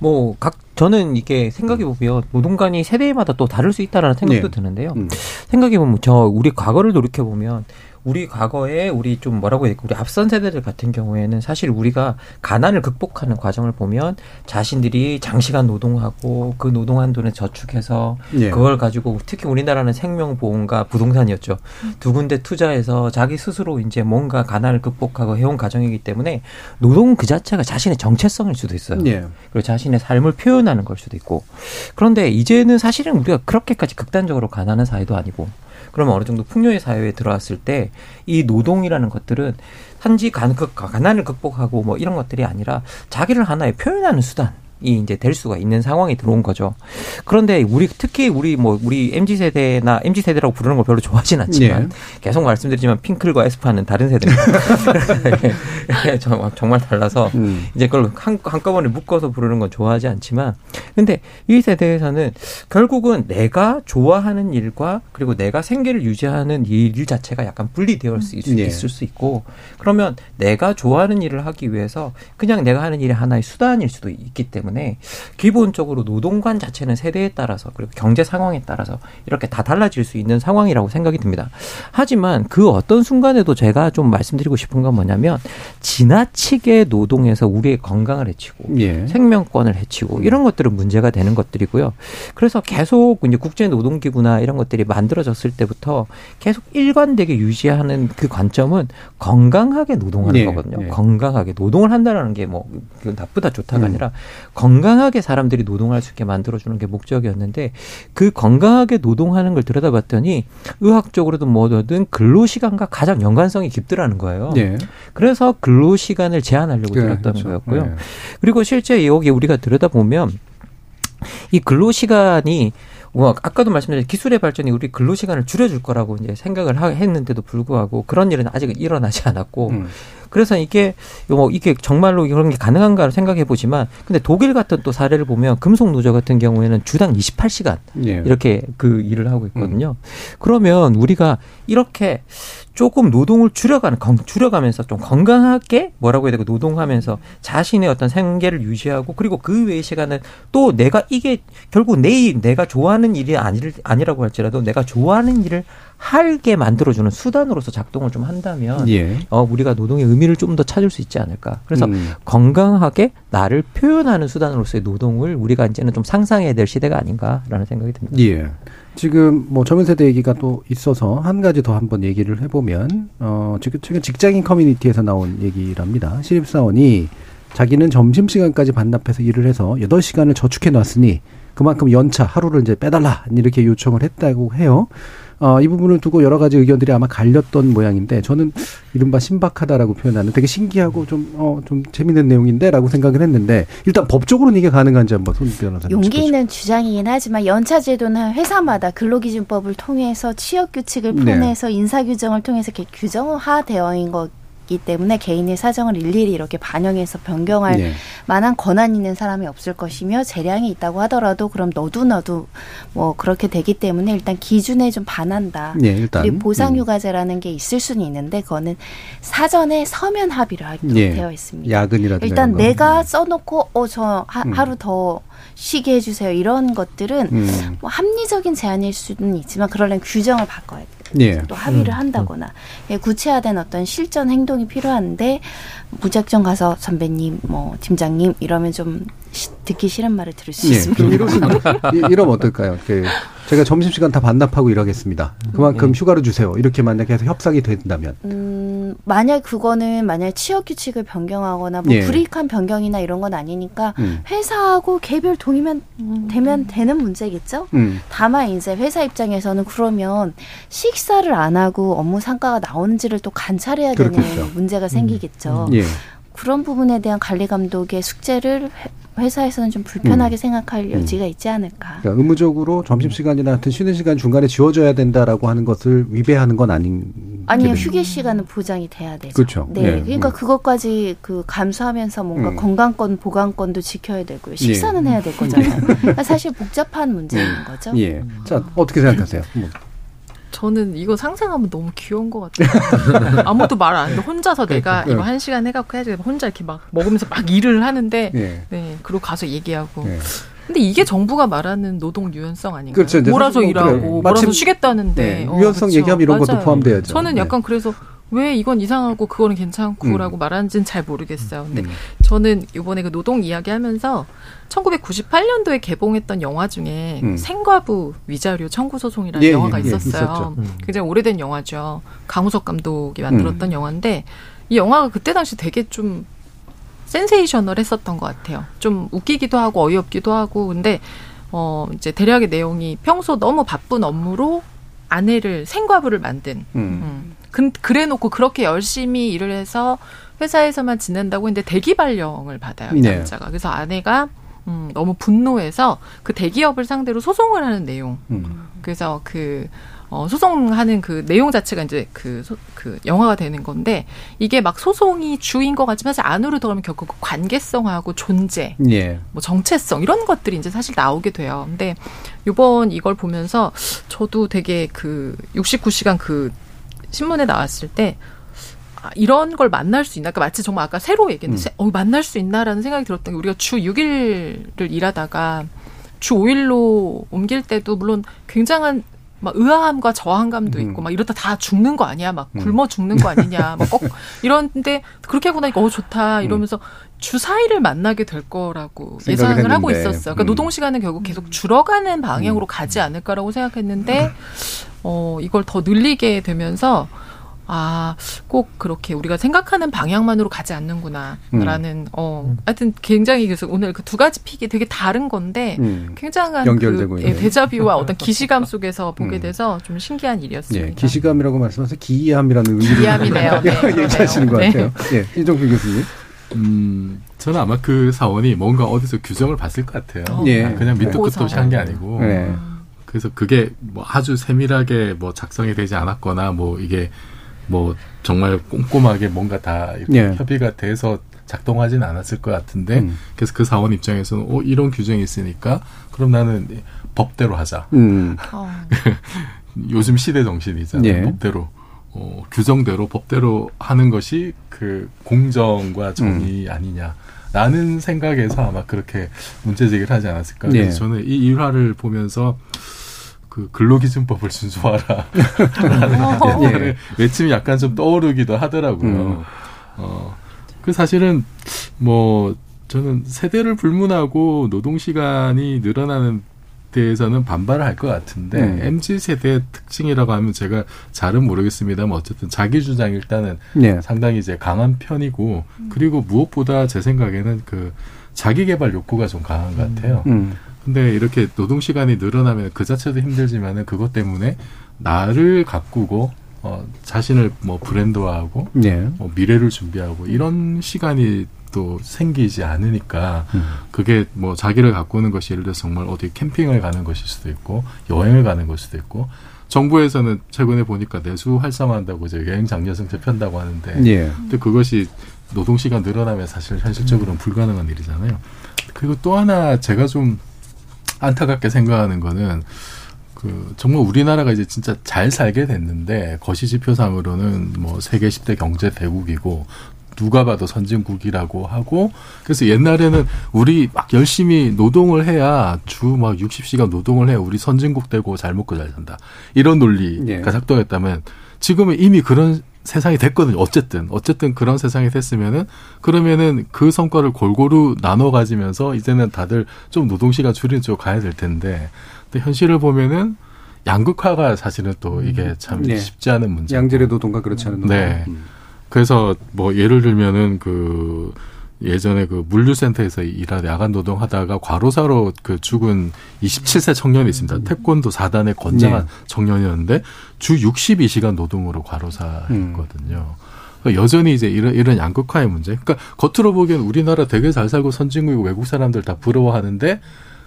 Speaker 6: 뭐, 각, 저는 이게 생각해 보면 노동관이 세대마다 또 다를 수 있다라는 생각도 네. 드는데요. 음. 생각해 보면 저 우리 과거를 돌이켜 보면 우리 과거에 우리 좀 뭐라고 해야 될까 우리 앞선 세대들 같은 경우에는 사실 우리가 가난을 극복하는 과정을 보면 자신들이 장시간 노동하고 그 노동한 돈을 저축해서 예. 그걸 가지고 특히 우리나라는 생명보험과 부동산이었죠. 두 군데 투자해서 자기 스스로 이제 뭔가 가난을 극복하고 해온 과정이기 때문에 노동 그 자체가 자신의 정체성일 수도 있어요. 예. 그리고 자신의 삶을 표현 하는 걸 수도 있고. 그런데 이제는 사실은 우리가 그렇게까지 극단적으로 가난한 사회도 아니고 그러면 어느 정도 풍요의 사회에 들어왔을 때 이 노동이라는 것들은 단지 가난을 극복하고 뭐 이런 것들이 아니라 자기를 하나의 표현하는 수단 이 이제 될 수가 있는 상황이 들어온 거죠. 그런데 우리 특히 우리 뭐 우리 mz 세대나 mz 세대라고 부르는 걸 별로 좋아하진 않지만 네. 계속 말씀드리지만 핑클과 에스파는 다른 세대입니다. 정말 달라서 음. 이제 그걸 한, 한꺼번에 묶어서 부르는 건 좋아하지 않지만 근데 이 세대에서는 결국은 내가 좋아하는 일과 그리고 내가 생계를 유지하는 일 자체가 약간 분리되어 있을 수, 네. 있을 수 있고 그러면 내가 좋아하는 일을 하기 위해서 그냥 내가 하는 일이 하나의 수단일 수도 있기 때문에 때문에 기본적으로 노동관 자체는 세대에 따라서 그리고 경제 상황에 따라서 이렇게 다 달라질 수 있는 상황이라고 생각이 듭니다. 하지만 그 어떤 순간에도 제가 좀 말씀드리고 싶은 건 뭐냐면 지나치게 노동에서 우리의 건강을 해치고 예. 생명권을 해치고 이런 것들은 문제가 되는 것들이고요. 그래서 계속 이제 국제 노동기구나 이런 것들이 만들어졌을 때부터 계속 일관되게 유지하는 그 관점은 건강하게 노동하는 예. 거거든요. 예. 건강하게 노동을 한다라는 게 뭐 나쁘다 좋다가 음. 아니라 건강하게 사람들이 노동할 수 있게 만들어주는 게 목적이었는데 그 건강하게 노동하는 걸 들여다봤더니 의학적으로든 뭐든 근로 시간과 가장 연관성이 깊더라는 거예요. 예. 그래서 근로 시간을 제한하려고 네, 들었던 그렇죠. 거였고요. 네. 그리고 실제 여기 우리가 들여다보면 이 근로 시간이 뭐 아까도 말씀드린 기술의 발전이 우리 근로 시간을 줄여줄 거라고 이제 생각을 했는데도 불구하고 그런 일은 아직 일어나지 않았고 음. 그래서 이게 뭐 이게 정말로 그런 게 가능한가를 생각해 보지만 근데 독일 같은 또 사례를 보면 금속 노조 같은 경우에는 주당 28시간 예. 이렇게 그 일을 하고 있거든요. 음. 그러면 우리가 이렇게 조금 노동을 줄여가는 줄여가면서 좀 건강하게 뭐라고 해야 되고 노동하면서 자신의 어떤 생계를 유지하고 그리고 그 외의 시간은 또 내가 이게 결국 내일 내가 좋아하는 일이 아니, 아니라고 할지라도 내가 좋아하는 일을 하게 만들어주는 수단으로서 작동을 좀 한다면 예. 어, 우리가 노동의 의미를 좀 더 찾을 수 있지 않을까. 그래서 음. 건강하게 나를 표현하는 수단으로서의 노동을 우리가 이제는 좀 상상해야 될 시대가 아닌가라는 생각이 듭니다.
Speaker 2: 예. 지금 뭐 젊은 세대 얘기가 또 있어서 한 가지 더 한번 얘기를 해보면 어 지금 최근 직장인 커뮤니티에서 나온 얘기랍니다. 신입사원이 자기는 점심시간까지 반납해서 일을 해서 여덟 시간을 저축해 놨으니 그만큼 연차 하루를 이제 빼달라 이렇게 요청을 했다고 해요. 어, 이 부분을 두고 여러 가지 의견들이 아마 갈렸던 모양인데 저는 이른바 신박하다라고 표현하는 되게 신기하고 좀, 어, 좀 재밌는 내용인데 라고 생각을 했는데 일단 법적으로는 이게 가능한지 한번 손 변호사님.
Speaker 5: 용기 있는 주장이긴 하지만 연차제도는 회사마다 근로기준법을 통해서 취업규칙을 포함해서 네. 인사규정을 통해서 이렇게 규정화되어 있는 것 있기 때문에 개인의 사정을 일일이 이렇게 반영해서 변경할 네. 만한 권한 있는 사람이 없을 것이며 재량이 있다고 하더라도 그럼 너도 너도 뭐 그렇게 되기 때문에 일단 기준에 좀 반한다. 네, 일단. 그리고 보상휴가제라는 게 있을 수는 있는데 그거는 사전에 서면 합의를 하기로 네. 되어 있습니다.
Speaker 2: 야근이라든가
Speaker 5: 일단 내가 써놓고 어저 음. 하루 더 쉬게 해주세요 이런 것들은 음. 뭐 합리적인 제안일 수는 있지만 그러려면 규정을 바꿔야 돼요. 예. 또 합의를 음. 한다거나 예, 구체화된 어떤 실전 행동이 필요한데 무작정 가서 선배님 뭐 팀장님 이러면 좀 시, 듣기 싫은 말을 들을 수 예. 있습니다.
Speaker 2: 이러면 어떨까요? 그 제가 점심시간 다 반납하고 일하겠습니다. 그만큼 예. 휴가를 주세요. 이렇게 만약에 해서 협상이 된다면.
Speaker 5: 음, 만약 그거는 만약 취업 규칙을 변경하거나 뭐 예. 불이익한 변경이나 이런 건 아니니까 음. 회사하고 개별 동의면 음. 되면 되는 문제겠죠. 음. 다만 이제 회사 입장에서는 그러면 식사를 안 하고 업무 성과가 나오는지를 또 관찰해야 되는 문제가 생기겠죠. 음. 예. 그런 부분에 대한 관리 감독의 숙제를 회사에서는 좀 불편하게 음. 생각할 음. 여지가 음. 있지 않을까.
Speaker 2: 그러니까 의무적으로 점심 시간이나 하여튼 쉬는 시간 중간에 지워져야 된다라고 하는 것을 위배하는 건 아닌.
Speaker 5: 아니요, 휴게 시간은 보장이 돼야 되죠.
Speaker 2: 그렇죠.
Speaker 5: 네. 네. 그러니까 음. 그것까지 그 감수하면서 뭔가 음. 건강권, 보강권도 지켜야 되고요. 식사는 예. 해야 될 거잖아요. 그러니까 사실 복잡한 문제인 거죠.
Speaker 2: 예. 자, 어떻게 생각하세요? 뭐.
Speaker 14: 저는 이거 상상하면 너무 귀여운 것 같아요. 아무도 말 안 해. 혼자서 내가 이거 한 시간 해갖고 해야지. 혼자 이렇게 막 먹으면서 막 일을 하는데, 네. 네 그리고 가서 얘기하고. 네. 근데 이게 정부가 말하는 노동 유연성 아닌가요? 그렇죠. 몰아서 뭐 일하고, 그래. 몰아서 쉬겠다는데. 네.
Speaker 2: 어, 유연성 그렇죠. 얘기하면 이런 맞아요. 것도 포함돼야죠.
Speaker 14: 저는 네. 약간 그래서 왜 이건 이상하고 그거는 괜찮고라고 음. 말하는지는 잘 모르겠어요. 근데 음. 저는 이번에 그 노동 이야기 하면서 1998년도에 개봉했던 영화 중에 음. 생과부 위자료 청구 소송이라는 예, 영화가 예, 있었어요. 예, 굉장히 오래된 영화죠. 강우석 감독이 만들었던 음. 영화인데 이 영화가 그때 당시 되게 좀 센세이셔널 했었던 것 같아요. 좀 웃기기도 하고 어이없기도 하고 근데 어 이제 대략의 내용이 평소 너무 바쁜 업무로 아내를 생과부를 만든 음. 음. 그래 놓고 그렇게 열심히 일을 해서 회사에서만 지낸다고 했는데 대기 발령을 받아요, 이 네. 남자가. 그래서 아내가 음, 너무 분노해서 그 대기업을 상대로 소송을 하는 내용. 음. 그래서 그 어, 소송하는 그 내용 자체가 이제 그, 소, 그 영화가 되는 건데 이게 막 소송이 주인 것 같지만 사실 안으로 들어가면 결국 그 관계성하고 존재, 예. 뭐 정체성 이런 것들이 이제 사실 나오게 돼요. 근데 요번 이걸 보면서 저도 되게 그 69시간 그 신문에 나왔을 때 아, 이런 걸 만날 수 있나? 그러니까 마치 정말 아까 새로 얘기했는데, 음. 어, 만날 수 있나라는 생각이 들었던 게 우리가 주 6일을 일하다가 주 5일로 옮길 때도 물론 굉장한 막 의아함과 저항감도 있고 음. 막 이러다 다 죽는 거 아니야? 막 음. 굶어 죽는 거 아니냐? 막 꼭 이런데 그렇게 하고 나니까 어 좋다 이러면서 주 4일을 만나게 될 거라고 예상을 했는데. 하고 있었어요. 그러니까 음. 노동 시간은 결국 계속 줄어가는 방향으로 가지 않을까라고 생각했는데 어 이걸 더 늘리게 되면서 아, 꼭 그렇게 우리가 생각하는 방향만으로 가지 않는구나라는 음. 어 하여튼 굉장히 그래서 오늘 그 두 가지 픽이 되게 다른 건데 음. 굉장한
Speaker 2: 연결되고
Speaker 14: 그 예, 데자뷰와 어떤 기시감 속에서 보게 음. 돼서 좀 신기한 일이었습니다.
Speaker 2: 예, 기시감이라고 말씀하셔서 기이함이라는 의미로
Speaker 14: 기이함이네요. 네,
Speaker 2: 얘기하시는 것 같아요. 예, 이종필 교수님.
Speaker 3: 음, 저는 아마 그 사원이 뭔가 어디서 규정을 봤을 것 같아요. 예. 그냥 밑도 끝도 없이 한 게 아니고. 네. 그래서 그게 뭐 아주 세밀하게 뭐 작성이 되지 않았거나 뭐 이게 뭐 정말 꼼꼼하게 뭔가 다 예. 협의가 돼서 작동하지는 않았을 것 같은데 음. 그래서 그 사원 입장에서는 어 이런 규정이 있으니까 그럼 나는 법대로 하자. 음. 어. 요즘 시대 정신이잖아요. 예. 법대로 어, 규정대로 법대로 하는 것이 그 공정과 정의 음. 아니냐 라는 생각에서 아마 그렇게 문제 제기를 하지 않았을까. 그래서 예. 저는 이 일화를 보면서 그 근로기준법을 준수하라. 라는 예. 외침이 약간 좀 떠오르기도 하더라고요. 음. 어, 그 사실은 뭐 저는 세대를 불문하고 노동 시간이 늘어나는 대해서는 반발을 할 것 같은데 음. mz 세대의 특징이라고 하면 제가 잘은 모르겠습니다만 어쨌든 자기 주장이 일단은 네. 상당히 이제 강한 편이고 음. 그리고 무엇보다 제 생각에는 그 자기 개발 욕구가 좀 강한 것 같아요. 음. 근데 이렇게 노동 시간이 늘어나면 그 자체도 힘들지만은 그것 때문에 나를 가꾸고 어 자신을 뭐 브랜드화하고 네. 뭐 미래를 준비하고 이런 시간이 또 생기지 않으니까 음. 그게 뭐 자기를 가꾸는 것이 예를 들어서 정말 어디 캠핑을 가는 것일 수도 있고 여행을 가는 것일 수도 있고 정부에서는 최근에 보니까 내수 활성화한다고 이제 여행 장려정책 편다고 하는데 예. 근데 그것이 노동 시간 늘어나면 사실 현실적으로는 음. 불가능한 일이잖아요. 그리고 또 하나 제가 좀 안타깝게 생각하는 거는 그 정말 우리나라가 이제 진짜 잘 살게 됐는데 거시 지표상으로는 뭐 세계 10대 경제 대국이고 누가 봐도 선진국이라고 하고 그래서 옛날에는 우리 막 열심히 노동을 해야 주 막 60시간 노동을 해야 우리 선진국 되고 잘 먹고 잘 산다. 이런 논리가 네. 작동했다면 지금은 이미 그런 세상이 됐거든요. 어쨌든 어쨌든 그런 세상이 됐으면은 그러면은 그 성과를 골고루 나눠 가지면서 이제는 다들 좀 노동 시간 줄이는 쪽으로 가야 될 텐데 근데 현실을 보면은 양극화가 사실은 또 이게 음. 참 네. 쉽지 않은 문제.
Speaker 2: 양질의 노동과 그렇지 않은 노동.
Speaker 3: 네. 음. 그래서 뭐 예를 들면은 그 예전에 그 물류센터에서 일하다 야간 노동하다가 과로사로 그 죽은 27세 청년이 있습니다. 태권도 4단의 건장한 네. 청년이었는데 주 62시간 노동으로 과로사했거든요. 그러니까 여전히 이제 이런 이런 양극화의 문제. 그러니까 겉으로 보기엔 우리나라 되게 잘 살고 선진국이고 외국 사람들 다 부러워하는데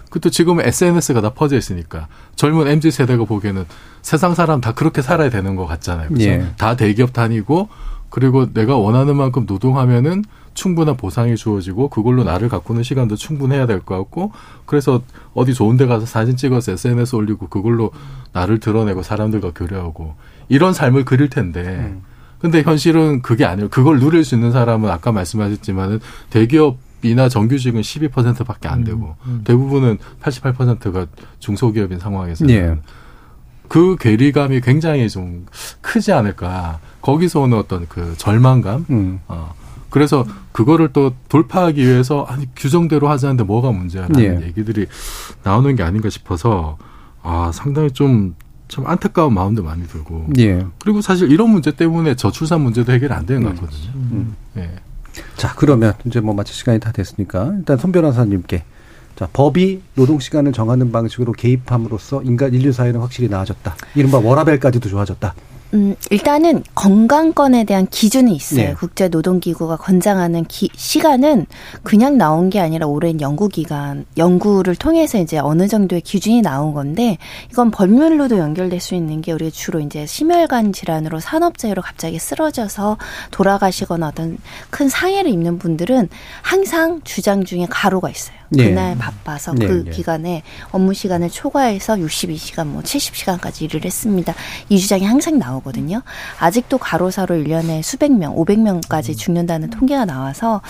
Speaker 3: 그것도 지금은 SNS가 다 퍼져 있으니까 젊은 MZ 세대가 보기에는 세상 사람 다 그렇게 살아야 되는 것 같잖아요. 그래서 예. 다 대기업 다니고 그리고 내가 원하는 만큼 노동하면은 충분한 보상이 주어지고 그걸로 나를 가꾸는 시간도 충분해야 될 것 같고 그래서 어디 좋은 데 가서 사진 찍어서 SNS 올리고 그걸로 나를 드러내고 사람들과 교류하고 이런 삶을 그릴 텐데 음. 근데 현실은 그게 아니에요. 그걸 누릴 수 있는 사람은 아까 말씀하셨지만은 대기업 이나 정규직은 12%밖에 안 되고 음, 음. 대부분은 88%가 중소기업인 상황에서 예. 그 괴리감이 굉장히 좀 크지 않을까. 거기서 오는 어떤 그 절망감. 음. 어. 그래서 그거를 또 돌파하기 위해서 아니 규정대로 하자는데 뭐가 문제야라는 예. 얘기들이 나오는 게 아닌가 싶어서 아 상당히 좀참 안타까운 마음도 많이 들고 예. 그리고 사실 이런 문제 때문에 저출산 문제도 해결 안 되는 음. 거거든요. 음. 예.
Speaker 2: 자 그러면 이제 뭐 마칠 시간이 다 됐으니까 일단 손 변호사님께 자, 법이 노동 시간을 정하는 방식으로 개입함으로써 인간 인류 사회는 확실히 나아졌다. 이른바 워라벨까지도 좋아졌다.
Speaker 5: 음, 일단은 건강권에 대한 기준이 있어요. 네. 국제노동기구가 권장하는 기, 시간은 그냥 나온 게 아니라 오랜 연구기간, 연구를 통해서 이제 어느 정도의 기준이 나온 건데, 이건 법률로도 연결될 수 있는 게 우리가 주로 이제 심혈관 질환으로 산업재해로 갑자기 쓰러져서 돌아가시거나 어떤 큰 상해를 입는 분들은 항상 주장 중에 가로가 있어요. 예. 그날 바빠서 예. 그 예. 기간에 업무 시간을 초과해서 62시간 뭐 70시간까지 일을 했습니다. 이 주장이 항상 나오거든요. 아직도 가로사로 1년에 수백 명, 500명까지 죽는다는 통계가 나와서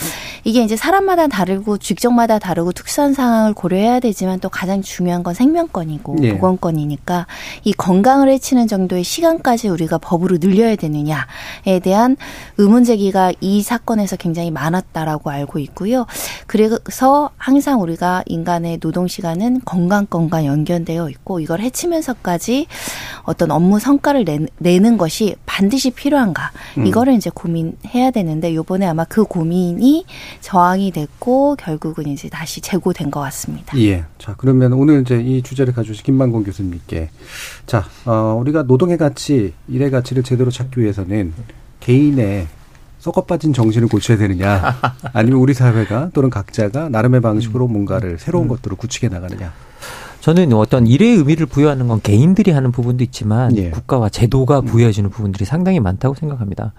Speaker 5: 이게 이제 사람마다 다르고 직종마다 다르고 특수한 상황을 고려해야 되지만 또 가장 중요한 건 생명권이고 예. 보건권이니까 이 건강을 해치는 정도의 시간까지 우리가 법으로 늘려야 되느냐에 대한 의문 제기가 이 사건에서 굉장히 많았다라고 알고 있고요. 그래서 항상 우리가 인간의 노동 시간은 건강권과 연결되어 있고 이걸 해치면서까지 어떤 업무 성과를 내, 는 것이 반드시 필요한가 음. 이거를 이제 고민해야 되는데 요번에 아마 그 고민이 저항이 됐고 결국은 이제 다시 재고된 것 같습니다.
Speaker 2: 예. 자 그러면 오늘 이제 이 주제를 가져오신 김만곤 교수님께 자 어, 우리가 노동의 가치, 일의 가치를 제대로 찾기 위해서는 개인의 썩어 빠진 정신을 고쳐야 되느냐, 아니면 우리 사회가 또는 각자가 나름의 방식으로 뭔가를 새로운 음. 것들을 구축해 나가느냐.
Speaker 6: 저는 어떤 일의 의미를 부여하는 건 개인들이 하는 부분도 있지만 예. 국가와 제도가 음. 부여해주는 부분들이 상당히 많다고 생각합니다.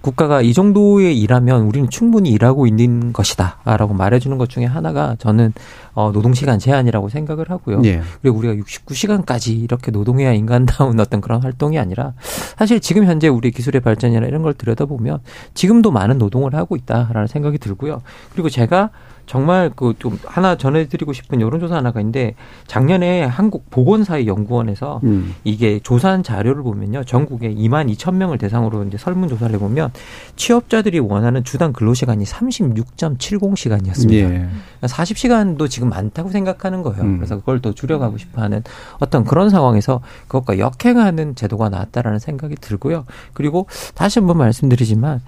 Speaker 6: 국가가 이 정도의 일하면 우리는 충분히 일하고 있는 것이다라고 말해주는 것 중에 하나가 저는 어, 노동시간 제한이라고 생각을 하고요. 예. 그리고 우리가 69시간까지 이렇게 노동해야 인간다운 어떤 그런 활동이 아니라 사실 지금 현재 우리 기술의 발전이나 이런 걸 들여다보면 지금도 많은 노동을 하고 있다라는 생각이 들고요. 그리고 제가 정말 그 좀 하나 전해드리고 싶은 여론조사 하나가 있는데 작년에 한국 보건사회연구원에서 음. 이게 조사한 자료를 보면요 전국에 2만 2천 명을 대상으로 이제 설문조사를 해보면 취업자들이 원하는 주당 근로시간이 36.70시간이었습니다. 예. 40시간도 그러니까 지금 많다고 생각하는 거예요. 음. 그래서 그걸 또 줄여가고 싶어하는 어떤 그런 상황에서 그것과 역행하는 제도가 나왔다라는 생각이 들고요. 그리고 다시 한번 말씀드리지만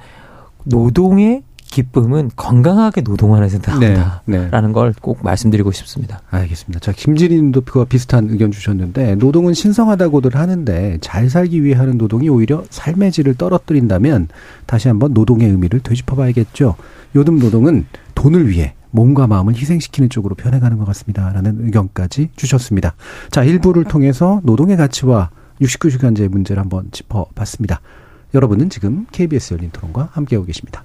Speaker 6: 노동의 기쁨은 건강하게 노동하는 데 나온다라는 네, 네. 걸꼭 말씀드리고 싶습니다.
Speaker 2: 알겠습니다. 자, 김지린도 그와 비슷한 의견 주셨는데 노동은 신성하다고들 하는데 잘 살기 위해 하는 노동이 오히려 삶의 질을 떨어뜨린다면 다시 한번 노동의 의미를 되짚어봐야겠죠. 요즘 노동은 돈을 위해 몸과 마음을 희생시키는 쪽으로 변해가는 것 같습니다 라는 의견까지 주셨습니다. 자, 일부를 통해서 노동의 가치와 69시간제의 문제를 한번 짚어봤습니다. 여러분은 지금 KBS 열린 토론과 함께하고 계십니다.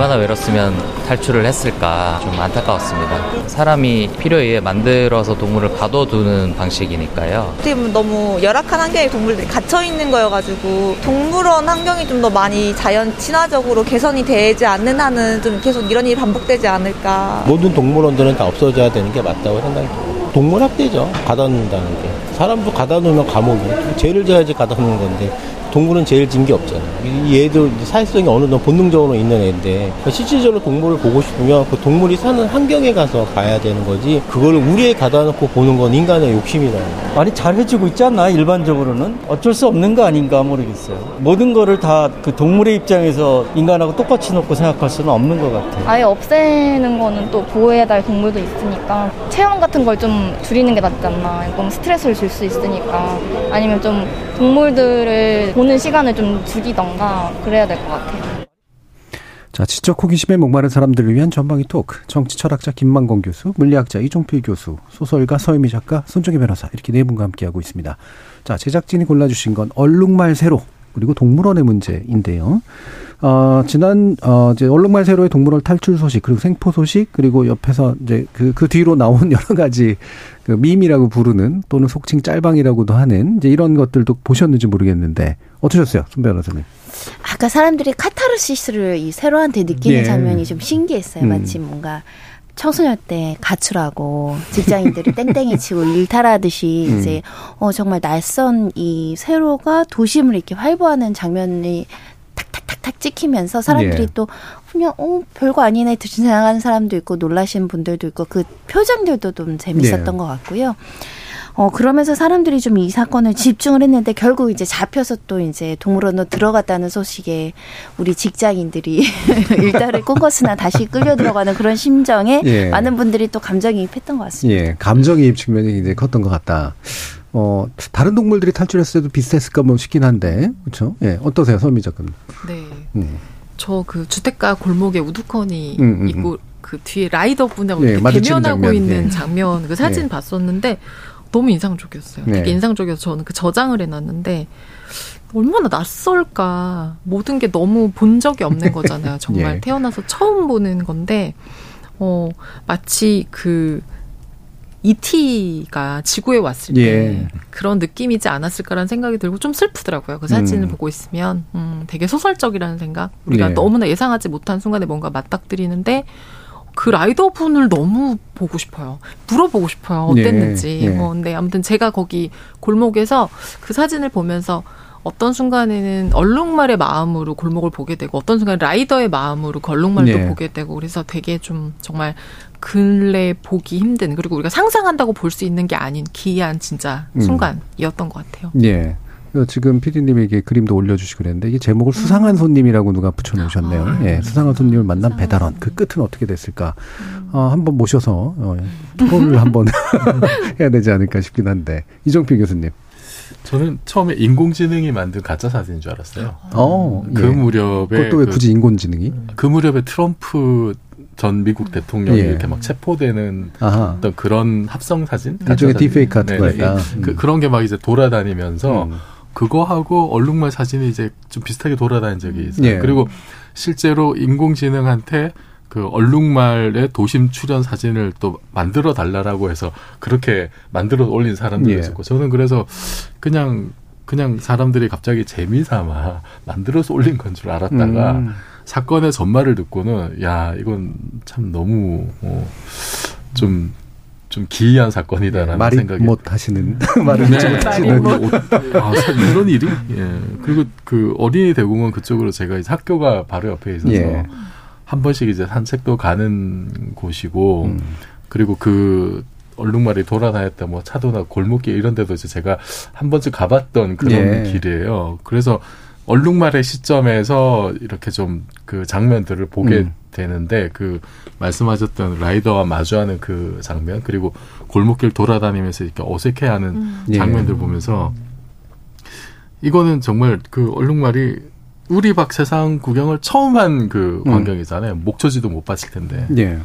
Speaker 15: 얼마나 외롭으면 탈출을 했을까 좀 안타까웠습니다. 사람이 필요에 의해 만들어서 동물을 가둬두는 방식이니까요.
Speaker 16: 어떻게 보면 너무 열악한 환경에 동물들이 갇혀 있는 거여가지고 동물원 환경이 좀 더 많이 자연 친화적으로 개선이 되지 않는 한은 좀 계속 이런 일이 반복되지 않을까.
Speaker 17: 모든 동물원들은 다 없어져야 되는 게 맞다고 생각해요. 동물학대죠. 가둬놓는다는 게. 사람도 가둬놓으면 감옥이. 죄를 져야지 가둬놓는 건데 동물은 제일 진 게 없잖아요. 이 애들 사회성이 어느 정도 본능적으로 있는 애인데 그러니까 실질적으로 동물을 보고 싶으면 그 동물이 사는 환경에 가서 봐야 되는 거지 그걸 우리에 가다 놓고 보는 건 인간의 욕심이다.
Speaker 18: 많이 잘 해주고 있지 않나 일반적으로는 어쩔 수 없는 거 아닌가 모르겠어요. 모든 거를 다 그 동물의 입장에서 인간하고 똑같이 놓고 생각할 수는 없는 것 같아요.
Speaker 19: 아예 없애는 거는 또 보호해야 될 동물도 있으니까 체험 같은 걸 좀 줄이는 게 낫지 않나. 너무 스트레스를 줄수 있으니까 아니면 좀 동물들을 보는 시간을 좀 줄이던가 그래야 될 것 같아요.
Speaker 2: 자, 지적 호기심에 목마른 사람들을 위한 전방위 토크. 정치 철학자 김만건 교수, 물리학자 이종필 교수, 소설가 서유미 작가, 손정희 변호사 이렇게 네 분과 함께하고 있습니다. 자, 제작진이 골라주신 건 얼룩말 세로 그리고 동물원의 문제인데요. 어, 지난, 어, 이제 얼룩말 세로의 동물원 탈출 소식, 그리고 생포 소식, 그리고 옆에서 이제 그, 그 뒤로 나온 여러 가지 그 밈이라고 부르는 또는 속칭 짤방이라고도 하는 이제 이런 것들도 보셨는지 모르겠는데 어떠셨어요, 손 변호사님?
Speaker 5: 아까 사람들이 카타르시스를 이 세로한테 느끼는 예. 장면이 좀 신기했어요. 음. 마치 뭔가 청소년 때 가출하고 직장인들이 땡땡이 치고 일탈하듯이 음. 이제 어 정말 낯선 이 세로가 도심을 이렇게 활보하는 장면이 탁탁탁탁 찍히면서 사람들이 예. 또 그냥 어 별거 아니네 지나가는 사람도 있고 놀라신 분들도 있고 그 표정들도 좀 재밌었던 예. 것 같고요. 어, 그러면서 사람들이 좀 이 사건을 집중을 했는데 결국 이제 잡혀서 또 이제 동물원으로 들어갔다는 소식에 우리 직장인들이 일달을 꾼것으나 다시 끌려 들어가는 그런 심정에 예. 많은 분들이 또 감정이입했던 것 같습니다.
Speaker 2: 예, 감정이입 측면이 이제 컸던 것 같다. 어, 다른 동물들이 탈출했을 때도 비슷했을까 뭐 싶긴 한데, 그렇죠? 예, 어떠세요, 서미 작가님?
Speaker 14: 네. 음. 저그 주택가 골목에 우두커니 음, 음, 음. 있고 그 뒤에 라이더 분하고 예, 대면하고 장면. 있는 예. 장면 그 사진 예. 봤었는데 너무 인상적이었어요. 되게 예. 인상적이어서 저는 그 저장을 해놨는데 얼마나 낯설까. 모든 게 너무 본 적이 없는 거잖아요. 정말 예. 태어나서 처음 보는 건데 어 마치 그 이티가 지구에 왔을 때 예. 그런 느낌이지 않았을까라는 생각이 들고 좀 슬프더라고요. 그 사진을 음. 보고 있으면 음, 되게 소설적이라는 생각. 우리가 예. 너무나 예상하지 못한 순간에 뭔가 맞닥뜨리는데 그 라이더 분을 너무 보고 싶어요. 물어보고 싶어요. 어땠는지. 예. 뭐 근데 아무튼 제가 거기 골목에서 그 사진을 보면서 어떤 순간에는 얼룩말의 마음으로 골목을 보게 되고 어떤 순간 라이더의 마음으로 그 얼룩말도 네. 보게 되고 그래서 되게 좀 정말 근래 보기 힘든 그리고 우리가 상상한다고 볼 수 있는 게 아닌 기이한 진짜 음. 순간이었던 것 같아요.
Speaker 2: 네. 지금 피디님에게 그림도 올려주시고 그랬는데 이게 제목을 수상한 손님이라고 누가 붙여놓으셨네요. 아, 예, 수상한 손님을 만난 배달원 그 끝은 어떻게 됐을까? 음. 어, 한번 모셔서 어, 토론을 한번 해야 되지 않을까 싶긴 한데 이정필 교수님.
Speaker 3: 저는 처음에 인공지능이 만든 가짜 사진인 줄 알았어요.
Speaker 2: 어,
Speaker 3: 그 예. 무렵에
Speaker 2: 그것도 왜그 굳이 인공지능이?
Speaker 3: 그 무렵에 트럼프 전 미국 대통령이 예. 이렇게 막 체포되는 아하. 어떤 그런 합성 사진,
Speaker 2: 일종의 디페이크 같은 거였다.
Speaker 3: 음. 그, 그런 게 막 이제 돌아다니면서 음. 그거하고 얼룩말 사진이 이제 좀 비슷하게 돌아다닌 적이 있어요. 예. 그리고 실제로 인공지능한테 그 얼룩말의 도심 출연 사진을 또 만들어 달라라고 해서 그렇게 만들어 올린 사람들이 예. 있었고 저는 그래서 그냥 그냥 사람들이 갑자기 재미삼아 만들어서 올린 건 줄 알았다가 음. 사건의 전말을 듣고는 야 이건 참 너무 어, 좀좀 기이한 사건이다라는
Speaker 2: 말이
Speaker 3: 생각이
Speaker 2: 못 하시는 말을 네. 못 하시는
Speaker 3: 아, 이런 일이 예 그리고 그 어린이 대공원 그쪽으로 제가 이제 학교가 바로 옆에 있어서 예. 한 번씩 이제 산책도 가는 곳이고 음. 그리고 그 얼룩말이 돌아다녔다 뭐 차도나 골목길 이런 데도 이제 제가 한 번쯤 가봤던 그런 예. 길이에요. 그래서 얼룩말의 시점에서 이렇게 좀 그 장면들을 보게 음. 되는데 그 말씀하셨던 라이더와 마주하는 그 장면 그리고 골목길 돌아다니면서 이렇게 어색해하는 음. 장면들 예. 보면서 이거는 정말 그 얼룩말이 우리 박 세상 구경을 처음 한그 음. 광경이잖아요. 음. 목초지도 못 봤을 텐데. 예.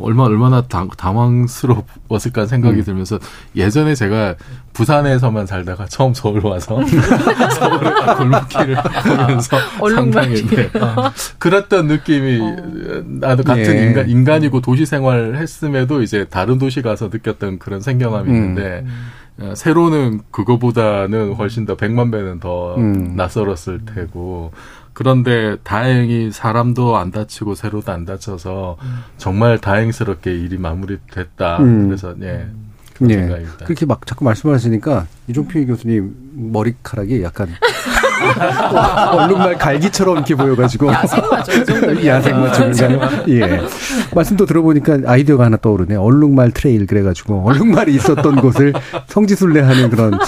Speaker 3: 얼마 얼마나 당, 당황스러웠을까 생각이 음. 들면서 예전에 제가 부산에서만 살다가 처음 서울 와서 서울의 골목길을 보면서 상당히 네. 그랬던 느낌이 어. 나도 같은 예. 인간 인간이고 도시 생활을 했음에도 이제 다른 도시 가서 느꼈던 그런 생경함이 음. 있는데 음. 어, 세로는 그거보다는 훨씬 더 백만 배는 더 음. 낯설었을 테고 그런데 다행히 사람도 안 다치고 세로도 안 다쳐서 정말 다행스럽게 일이 마무리됐다. 음. 그래서 예. 네. 생각입니다.
Speaker 2: 그렇게 막 자꾸 말씀하시니까 이종필 교수님 머리카락이 약간 얼룩말 갈기처럼 이렇게 보여가지고
Speaker 14: 야생마죠.
Speaker 2: 야생마죠. 예. 말씀도 들어보니까 아이디어가 하나 떠오르네. 얼룩말 trail 그래가지고 얼룩말이 있었던 곳을 성지순례하는 그런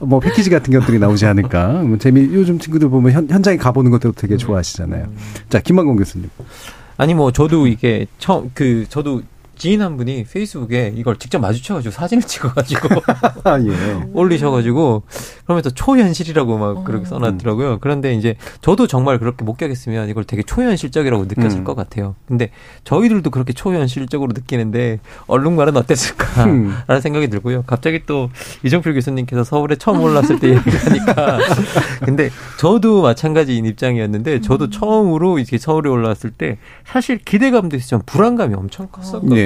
Speaker 2: 뭐 패키지 같은 것들이 나오지 않을까. 뭐 재미 요즘 친구들 보면 현, 현장에 가보는 것도 되게 좋아하시잖아요. 자 김만공 교수님.
Speaker 6: 아니 뭐 저도 이게 처음 그 저도 지인 한 분이 페이스북에 이걸 직접 마주쳐가지고 사진을 찍어가지고 아, 예. 올리셔가지고 그러면서 초현실이라고 막 어. 그렇게 써놨더라고요. 그런데 이제 저도 정말 그렇게 목격했으면 이걸 되게 초현실적이라고 느꼈을 음. 것 같아요. 근데 저희들도 그렇게 초현실적으로 느끼는데 얼룩말은 어땠을까라는 음. 생각이 들고요. 갑자기 또 이정필 교수님께서 서울에 처음 올랐을 때 얘기하니까 근데 저도 마찬가지인 입장이었는데 저도 음. 처음으로 이렇게 서울에 올라왔을 때 사실 기대감도 있었지만 불안감이 엄청 컸었거든요. 예.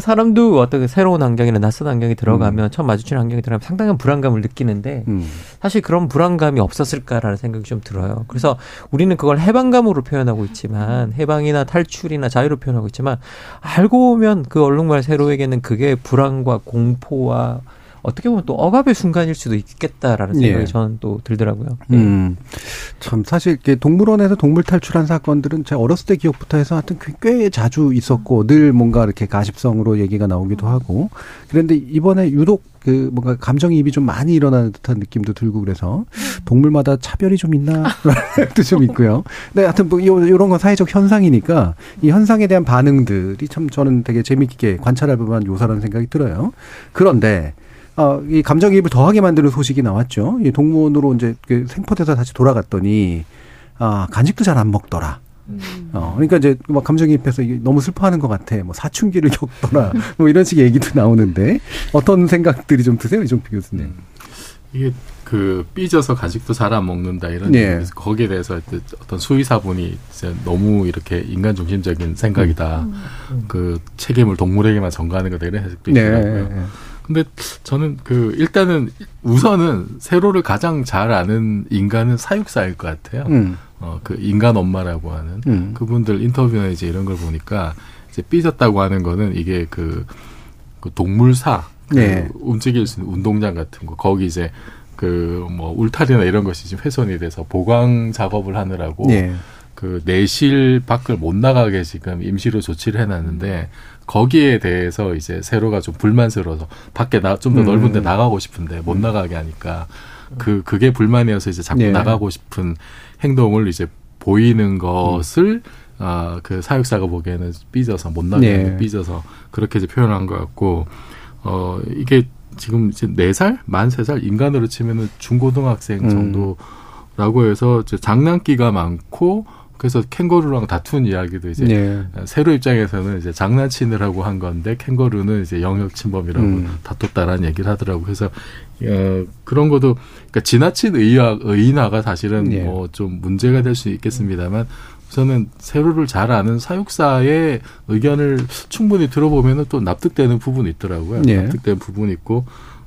Speaker 6: 사람도 어떤 새로운 환경이나 낯선 환경이 들어가면 음. 처음 마주치는 환경이 들어가면 상당한 불안감을 느끼는데 음. 사실 그런 불안감이 없었을까라는 생각이 좀 들어요. 그래서 우리는 그걸 해방감으로 표현하고 있지만 해방이나 탈출이나 자유로 표현하고 있지만 알고 보면 그 얼룩말 세로에게는 그게 불안과 공포와 어떻게 보면 또 억압의 순간일 수도 있겠다라는 생각이 예. 저는 또 들더라고요. 네. 음.
Speaker 2: 참 사실 동물원에서 동물 탈출한 사건들은 제 어렸을 때 기억부터 해서 하여튼 꽤 자주 있었고 늘 뭔가 이렇게 가십성으로 얘기가 나오기도 하고 그런데 이번에 유독 그 뭔가 감정이입이 좀 많이 일어나는 듯한 느낌도 들고 그래서 동물마다 차별이 좀 있나라는 생각도 좀 있고요. 근데 하여튼 뭐 이런 건 사회적 현상이니까 이 현상에 대한 반응들이 참 저는 되게 재미있게 관찰할 법한 요소라는 생각이 들어요. 그런데 어, 이 감정이입을 더하게 만드는 소식이 나왔죠. 이 동문으로 이제 그 생포돼서 다시 돌아갔더니 아 간식도 잘 안 먹더라. 음. 어, 그러니까 이제 막 감정이입해서 너무 슬퍼하는 것 같아. 뭐 사춘기를 겪더라. 뭐 이런 식의 얘기도 나오는데 어떤 생각들이 좀 드세요, 이종필 교수님? 음.
Speaker 3: 이게 그 삐져서 간식도 잘 안 먹는다 이런 예. 거기에 대해서 어떤 수의사분이 이제 너무 이렇게 인간 중심적인 생각이다. 음. 음. 그 책임을 동물에게만 전가하는 거다 이런 해석도 네. 있더라고요. 네. 근데 저는 그 일단은 우선은 세로를 가장 잘 아는 인간은 사육사일 것 같아요. 음. 어그 인간 엄마라고 하는 음. 그분들 인터뷰나 이제 이런 걸 보니까 이제 삐졌다고 하는 거는 이게 그, 그 동물사 그 네. 움직일 수 있는 운동장 같은 거 거기 이제 그 뭐 울타리나 이런 것이 지금 훼손이 돼서 보강 작업을 하느라고 네. 그 내실 밖을 못 나가게 지금 임시로 조치를 해놨는데 거기에 대해서 이제 세로가 좀 불만스러워서 밖에 나좀더 넓은 데 음. 나가고 싶은데 못 나가게 하니까 그 그게 불만이어서 이제 자꾸 네. 나가고 싶은 행동을 이제 보이는 것을 음. 아, 그 사육사가 보기에는 삐져서 못 나게 네. 삐져서 그렇게 이제 표현한 것 같고 어 이게 지금 이제 네 살 만 세 살 인간으로 치면은 중고등학생 음. 정도라고 해서 이제 장난기가 많고 그래서 캥거루랑 다툰 이야기도 이제 네. 세로 입장에서는 이제 장난치느라고 한 건데 캥거루는 이제 영역 침범이라고 음. 다퉜다라는 얘기를 하더라고. 그래서 어, 그런 것도 그러니까 지나친 의학 의인화가 사실은 네. 뭐좀 문제가 될 수 있겠습니다만 우선은 세로를 잘 아는 사육사의 의견을 충분히 들어보면은 또 납득되는 부분이 있더라고요. 네. 납득되는 부분이 있고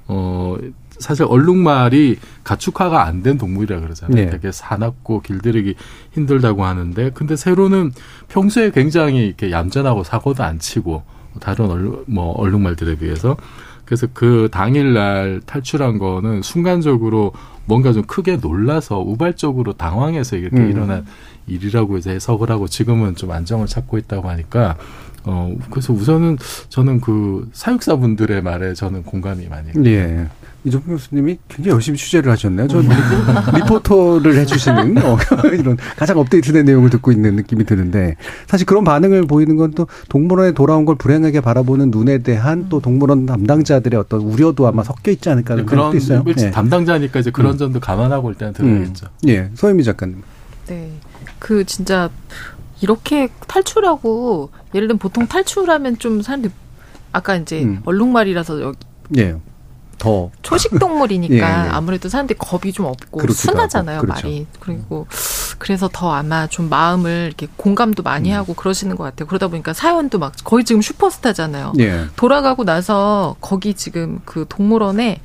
Speaker 3: 어 사실 얼룩말이 가축화가 안 된 동물이라 그러잖아요. 네. 되게 사납고 길들이기 힘들다고 하는데 근데 세로는 평소에 굉장히 이렇게 얌전하고 사고도 안 치고 다른 얼룩 뭐 얼룩말들에 비해서 그래서 그 당일날 탈출한 거는 순간적으로 뭔가 좀 크게 놀라서 우발적으로 당황해서 이렇게 음. 일어난 일이라고 이제 해석을 하고 지금은 좀 안정을 찾고 있다고 하니까 어 그래서 우선은 저는 그 사육사분들의 말에 저는 공감이 많이.
Speaker 2: 예. 이종필 교수님이 굉장히 열심히 취재를 하셨네요. 저 리포터를 해주시는 어, 이런 가장 업데이트된 내용을 듣고 있는 느낌이 드는데 사실 그런 반응을 보이는 건 또 동물원에 돌아온 걸 불행하게 바라보는 눈에 대한 또 동물원 담당자들의 어떤 우려도 아마 섞여 있지 않을까 하는
Speaker 3: 그런
Speaker 2: 있어요.
Speaker 3: 네. 담당자니까 이제 그런 음. 점도 감안하고 일단 들어야겠죠.
Speaker 2: 음. 예, 서현미 작가님.
Speaker 14: 네, 그 진짜 이렇게 탈출하고 예를 들면 보통 탈출하면 좀 사람들 아까 이제 음. 얼룩말이라서 여기 예. 더 초식 동물이니까 예, 예. 아무래도 사람들이 겁이 좀 없고 순하잖아요 그렇죠. 말이 그리고 그래서 더 아마 좀 마음을 이렇게 공감도 많이 음. 하고 그러시는 것 같아요 그러다 보니까 사연도 막 거의 지금 슈퍼스타잖아요 예. 돌아가고 나서 거기 지금 그 동물원에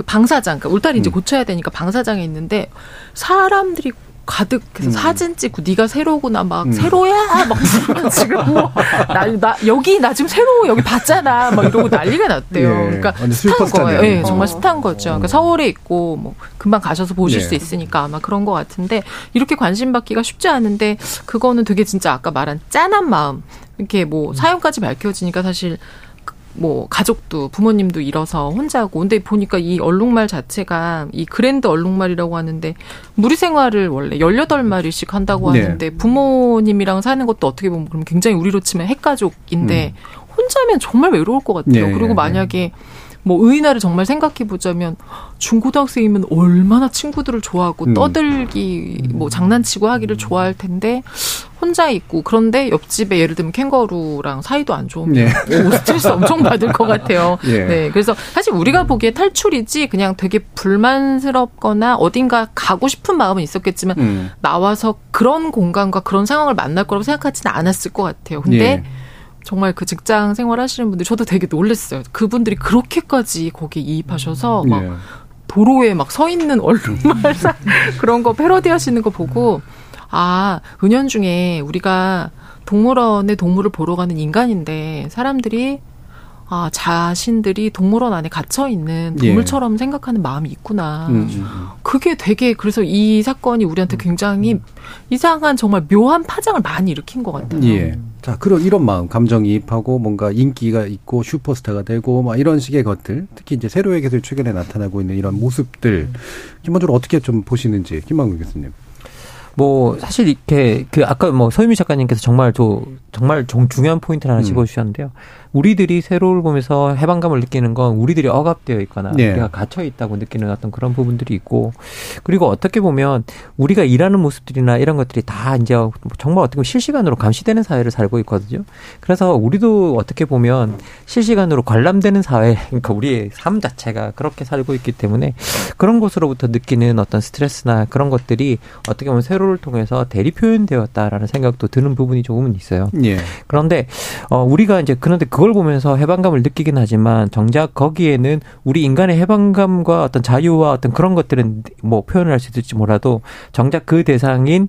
Speaker 14: 그 방사장, 그러니까 울타리 이제 음. 고쳐야 되니까 방사장에 있는데 사람들이 가득해서 음. 사진 찍고 네가 세로구나 막 음. 세로야 막 지금 뭐나 나, 여기 나 지금 세로 여기 봤잖아 막 이러고 난리가 났대요. 예. 그러니까 스타인 거예요. 예, 정말 어. 스타인 거죠. 그러니까 서울에 있고 뭐 금방 가셔서 보실 예. 수 있으니까 아마 그런 것 같은데 이렇게 관심 받기가 쉽지 않은데 그거는 되게 진짜 아까 말한 짠한 마음 이렇게 뭐 사연까지 밝혀지니까 사실 뭐 가족도 부모님도 잃어서 혼자고 근데 보니까 이 얼룩말 자체가 이 그랜드 얼룩말이라고 하는데 무리 생활을 원래 18마리씩 한다고 네. 하는데 부모님이랑 사는 것도 어떻게 보면 그럼 굉장히 우리로 치면 핵가족인데 음. 혼자면 정말 외로울 것 같아요. 네. 그리고 만약에 뭐 의인화를 정말 생각해 보자면 중고등학생이면 얼마나 친구들을 좋아하고 음. 떠들기 뭐 장난치고 하기를 좋아할 텐데 혼자 있고 그런데 옆집에 예를 들면 캥거루랑 사이도 안 좋으면 네. 오, 스트레스 엄청 받을 것 같아요. 네. 네. 그래서 사실 우리가 보기에 탈출이지 그냥 되게 불만스럽거나 어딘가 가고 싶은 마음은 있었겠지만 음. 나와서 그런 공간과 그런 상황을 만날 거라고 생각하지는 않았을 것 같아요. 근데 네. 정말 그 직장 생활 하시는 분들 저도 되게 놀랐어요. 그분들이 그렇게까지 거기에 이입하셔서 막 네. 도로에 막 서 있는 얼룩말 그런 거 패러디 하시는 거 보고 아, 은연중에 우리가 동물원에 동물을 보러 가는 인간인데 사람들이 아, 자신들이 동물원 안에 갇혀 있는 예. 동물처럼 예. 생각하는 마음이 있구나. 음, 음, 음. 그게 되게 그래서 이 사건이 우리한테 굉장히 음. 이상한 정말 묘한 파장을 많이 일으킨 것 같아요.
Speaker 2: 예. 자, 그런 이런 마음, 감정이입하고 뭔가 인기가 있고 슈퍼스타가 되고 막 이런 식의 것들, 특히 이제 세로에게서 최근에 나타나고 있는 이런 모습들, 기본적으로 어떻게 좀 보시는지 김만국 교수님.
Speaker 6: 뭐 사실 이렇게 그 아까 뭐 서유미 작가님께서 정말 저 정말 중, 중요한 포인트를 하나 음. 집어주셨는데요. 우리들이 새로를 보면서 해방감을 느끼는 건 우리들이 억압되어 있거나
Speaker 2: 네.
Speaker 6: 우리가 갇혀 있다고 느끼는 어떤 그런 부분들이 있고 그리고 어떻게 보면 우리가 일하는 모습들이나 이런 것들이 다 이제 정말 어떻게 보면 실시간으로 감시되는 사회를 살고 있거든요. 그래서 우리도 어떻게 보면 실시간으로 관람되는 사회, 그러니까 우리의 삶 자체가 그렇게 살고 있기 때문에 그런 것으로부터 느끼는 어떤 스트레스나 그런 것들이 어떻게 보면 세로를 통해서 대리 표현되었다라는 생각도 드는 부분이 조금은 있어요.
Speaker 2: 예.
Speaker 6: 그런데 어 우리가 이제 그런데 그걸 보면서 해방감을 느끼긴 하지만 정작 거기에는 우리 인간의 해방감과 어떤 자유와 어떤 그런 것들은 뭐 표현을 할 수 있을지 몰라도 정작 그 대상인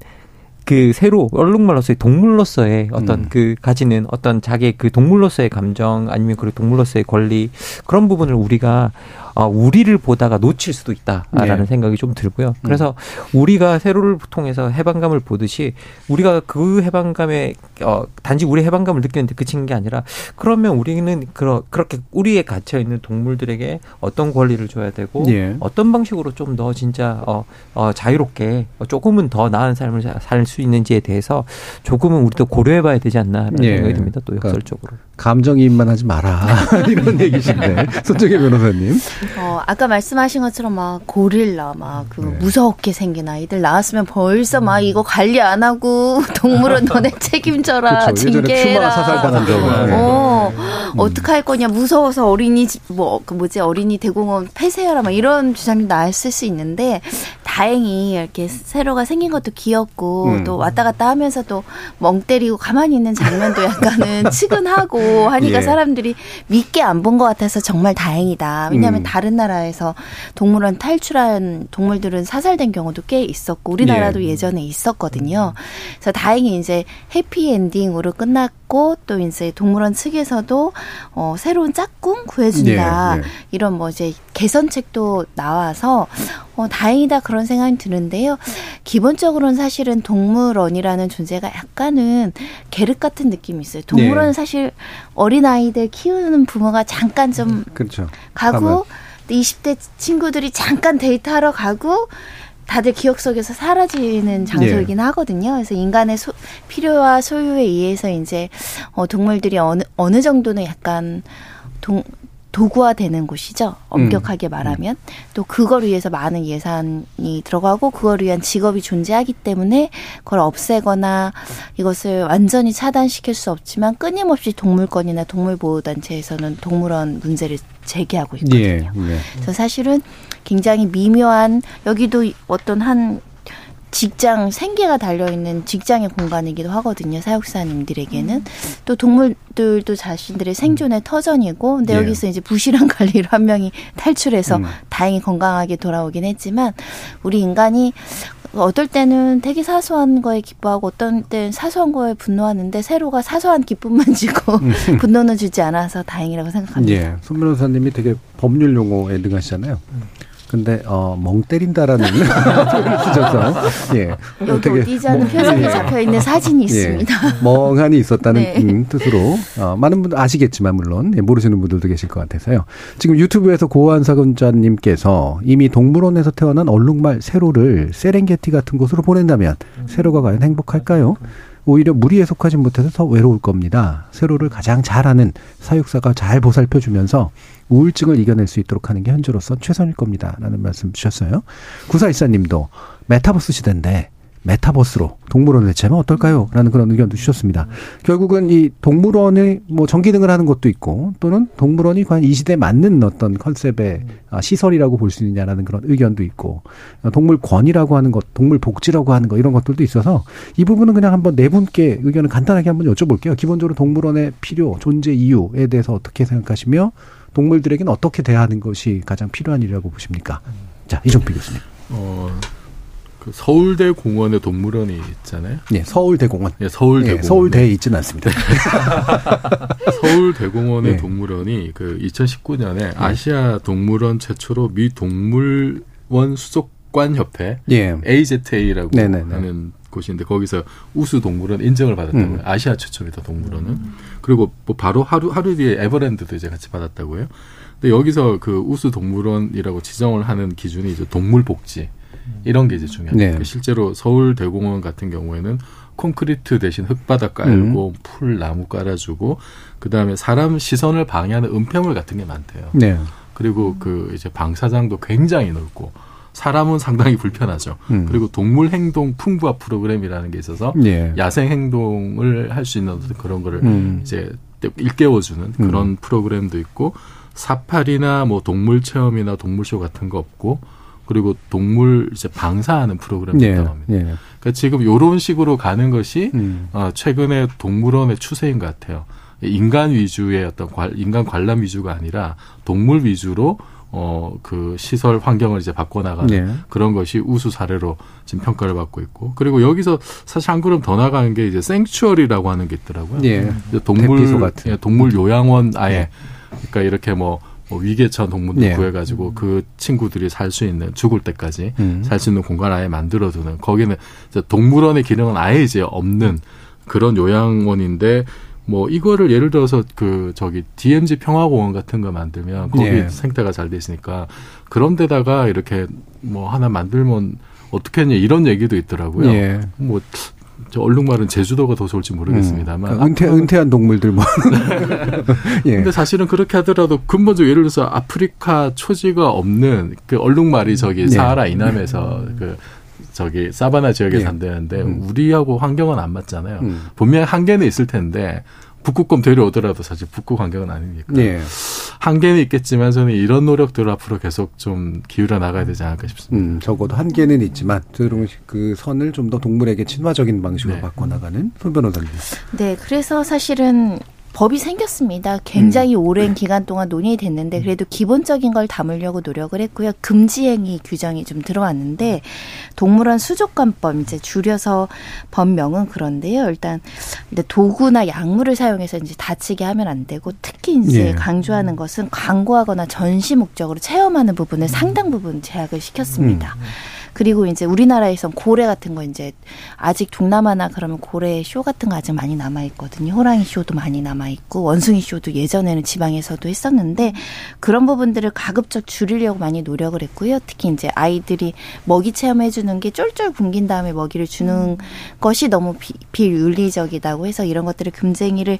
Speaker 6: 그 새로 얼룩말로서의 동물로서의 어떤 음. 그 가지는 어떤 자기의 그 동물로서의 감정 아니면 그 동물로서의 권리 그런 부분을 우리가 어, 우리를 보다가 놓칠 수도 있다라는 네. 생각이 좀 들고요. 음. 그래서 음. 우리가 세로를 통해서 해방감을 보듯이 우리가 그 해방감에 어, 단지 우리 해방감을 느끼는데 그치는 게 아니라 그러면 우리는 그러, 그렇게 우리에 갇혀 있는 동물들에게 어떤 권리를 줘야 되고 네. 어떤 방식으로 좀 더 진짜 어, 어, 자유롭게 조금은 더 나은 삶을 살 수 있는지에 대해서 조금은 우리도 고려해봐야 되지 않나라는 네. 생각이 듭니다. 또 그러니까 역설적으로. 그러니까
Speaker 2: 감정이입만 하지 마라 이런 얘기신데 손정혜 변호사님.
Speaker 5: 어, 아까 말씀하신 것처럼 막 고릴라 막그 네. 무섭게 생긴 아이들 나왔으면 벌써 막 이거 관리 안 하고 동물은 너네 책임져라 징계해라.
Speaker 2: 사살당한 적.
Speaker 5: 어, 음. 어떻게 할 거냐 무서워서 어린이 뭐 그 뭐지 어린이 대공원 폐쇄하라 막 이런 주장도 나왔을 수 있는데 다행히 이렇게 세로가 생긴 것도 귀엽고 음. 또 왔다 갔다 하면서 또멍 때리고 가만히 있는 장면도 약간은 측은하고 하니까 예. 사람들이 믿게 안 본 것 같아서 정말 다행이다. 왜냐하면 음. 다른 나라에서 동물원 탈출한 동물들은 사살된 경우도 꽤 있었고 우리나라도 예. 전에 있었거든요. 그래서 다행히 이제 해피 엔딩으로 끝났고 또 이제 동물원 측에서도 어 새로운 짝꿍 구해준다 예. 예. 이런 뭐 이제 개선책도 나와서 어 다행이다 그런 생각이 드는데요. 기본적으로는 사실은 동물원이라는 존재가 약간은 계륵 같은 느낌이 있어요. 동물원은 네. 사실 어린 아이들 키우는 부모가 잠깐 좀
Speaker 2: 그렇죠.
Speaker 5: 가고 20대 친구들이 잠깐 데이트하러 가고 다들 기억 속에서 사라지는 장소이긴 네. 하거든요. 그래서 인간의 소, 필요와 소유에 의해서 이제 어, 동물들이 어느 어느 정도는 약간 동, 도구화되는 곳이죠. 엄격하게 음. 말하면 음. 또 그걸 위해서 많은 예산이 들어가고 그걸 위한 직업이 존재하기 때문에 그걸 없애거나 이것을 완전히 차단시킬 수 없지만 끊임없이 동물권이나 동물보호단체에서는 동물원 문제를 제기하고 있거든요. 예, 예. 그래서 사실은 굉장히 미묘한 여기도 어떤 한 직장 생계가 달려 있는 직장의 공간이기도 하거든요. 사육사님들에게는 음. 또 동물들도 자신들의 생존의 터전이고 근데 예. 여기서 이제 부실한 관리로 한 명이 탈출해서 음. 다행히 건강하게 돌아오긴 했지만 우리 인간이 어떨 때는 되게 사소한 거에 기뻐하고 어떤 때는 사소한 거에 분노하는데 세로가 사소한 기쁨만 주고 음. 분노는 주지 않아서 다행이라고 생각합니다.
Speaker 2: 예. 손 변호사님이 되게 법률 용어에 능하시잖아요. 음. 근데 어, 멍 때린다라는 표현을 쓰셔서 예.
Speaker 5: 않은 표정이 예. 잡혀 있는 사진이 예. 있습니다.
Speaker 2: 멍하니 있었다는 네. 음, 뜻으로 어, 많은 분들 아시겠지만 물론 예, 모르시는 분들도 계실 것 같아서요. 지금 유튜브에서 고한사근자님께서 이미 동물원에서 태어난 얼룩말 세로를 세렝게티 같은 곳으로 보낸다면 세로가 과연 행복할까요? 오히려 무리에 속하지 못해서 더 외로울 겁니다. 세로를 가장 잘하는 사육사가 잘 보살펴주면서 우울증을 이겨낼 수 있도록 하는 게 현재로서 최선일 겁니다. 라는 말씀 주셨어요. 구사일사님도 메타버스 시대인데 메타버스로 동물원을 대체하면 어떨까요? 라는 그런 의견도 주셨습니다. 결국은 이 동물원의 뭐 전기등을 하는 것도 있고 또는 동물원이 과연 이 시대에 맞는 어떤 컨셉의 아, 시설이라고 볼 수 있느냐라는 그런 의견도 있고 동물권이라고 하는 것, 동물복지라고 하는 것 이런 것들도 있어서 이 부분은 그냥 한번 네 분께 의견을 간단하게 한번 여쭤볼게요. 기본적으로 동물원의 필요, 존재 이유에 대해서 어떻게 생각하시며 동물들에게는 어떻게 대하는 것이 가장 필요한 일이라고 보십니까? 자, 이종필 교수님. 어,
Speaker 3: 그 서울대 공원에 동물원이 있잖아요.
Speaker 2: 네, 서울대 공원.
Speaker 3: 네, 서울대공원. 네,
Speaker 2: 서울대에 있지는 않습니다.
Speaker 3: 서울대 공원의 네. 동물원이 그 2019년에 아시아 동물원 최초로 미 동물원 수족관 협회 예. AZA라고 네네네. 하는 곳인데 거기서 우수 동물원 인정을 받았다고요. 음. 아시아 최초입니다. 동물원은. 음. 그리고 뭐 바로 하루 하루 뒤에 에버랜드도 이제 같이 받았다고요. 근데 여기서 그 우수 동물원이라고 지정을 하는 기준이 이제 동물 복지. 이런 게 이제 중요합니다. 네. 실제로 서울 대공원 같은 경우에는 콘크리트 대신 흙바닥 깔고 음. 풀 나무 깔아주고 그 다음에 사람 시선을 방해하는 은폐물 같은 게 많대요. 네. 그리고 그 이제 방사장도 굉장히 넓고 사람은 상당히 불편하죠. 음. 그리고 동물 행동 풍부화 프로그램이라는 게 있어서 예. 야생 행동을 할 수 있는 그런 거를 음. 이제 일깨워주는 그런 음. 프로그램도 있고 사파리나 뭐 동물 체험이나 동물쇼 같은 거 없고 그리고 동물 이제 방사하는 프로그램도 예. 있다고 합니다. 예. 그러니까 지금 요런 식으로 가는 것이 음. 어, 최근에 동물원의 추세인 것 같아요. 인간 위주의 어떤 관, 인간 관람 위주가 아니라 동물 위주로 어, 그 시설 환경을 이제 바꿔나가는 네. 그런 것이 우수 사례로 지금 평가를 받고 있고 그리고 여기서 사실 한 걸음 더 나가는 게 이제 생츄어리라고 하는 게 있더라고요. 네. 동물 같은. 예, 동물 요양원 아예 네. 그러니까 이렇게 뭐, 뭐 위계천 동물도 네. 구해가지고 그 친구들이 살 수 있는 죽을 때까지 음. 살수 있는 공간 아예 만들어두는 거기는 동물원의 기능은 아예 이제 없는 그런 요양원인데 뭐 이거를 예를 들어서 그 저기 DMZ 평화공원 같은 거 만들면 거기 네. 생태가 잘 돼 있으니까 그런 데다가 이렇게 뭐 하나 만들면 어떻게 했냐 이런 얘기도 있더라고요. 네. 뭐. 저 얼룩말은 제주도가 더 좋을지 모르겠습니다만
Speaker 2: 음, 그러니까 은퇴 은퇴한 동물들 뭐.
Speaker 3: 예. 근데 사실은 그렇게 하더라도 근본적으로 예를 들어서 아프리카 초지가 없는 그 얼룩말이 저기 네. 사하라 이남에서 그 저기 사바나 지역에 예. 산다는데 음. 우리하고 환경은 안 맞잖아요. 음. 분명히 한계는 있을 텐데 북극곰 데려오더라도 사실 북극 환경은 아니니까. 예. 한계는 있겠지만 저는 이런 노력들을 앞으로 계속 좀 기울여 나가야 되지 않을까 싶습니다.
Speaker 2: 음, 적어도 한계는 있지만 그 선을 좀 더 동물에게 친화적인 방식으로 네. 바꿔 나가는 손 변호사님.
Speaker 5: 네, 그래서 사실은 법이 생겼습니다. 굉장히 음. 오랜 기간 동안 논의됐는데 음. 그래도 기본적인 걸 담으려고 노력을 했고요. 금지행위 규정이 좀 들어왔는데 동물원 수족관법 이제 줄여서 법명은 그런데요. 일단 도구나 약물을 사용해서 이제 다치게 하면 안 되고 특히 이제 예. 강조하는 것은 광고하거나 전시 목적으로 체험하는 부분을 상당 부분 제약을 시켰습니다. 음. 그리고 이제 우리나라에선 고래 같은 거 이제 아직 동남아나 그러면 고래 쇼 같은 거 아직 많이 남아 있거든요. 호랑이 쇼도 많이 남아 있고 원숭이 쇼도 예전에는 지방에서도 했었는데 그런 부분들을 가급적 줄이려고 많이 노력을 했고요. 특히 이제 아이들이 먹이 체험해 주는 게 쫄쫄 굶긴 다음에 먹이를 주는 음. 것이 너무 비, 비윤리적이다고 해서 이런 것들을 금쟁이를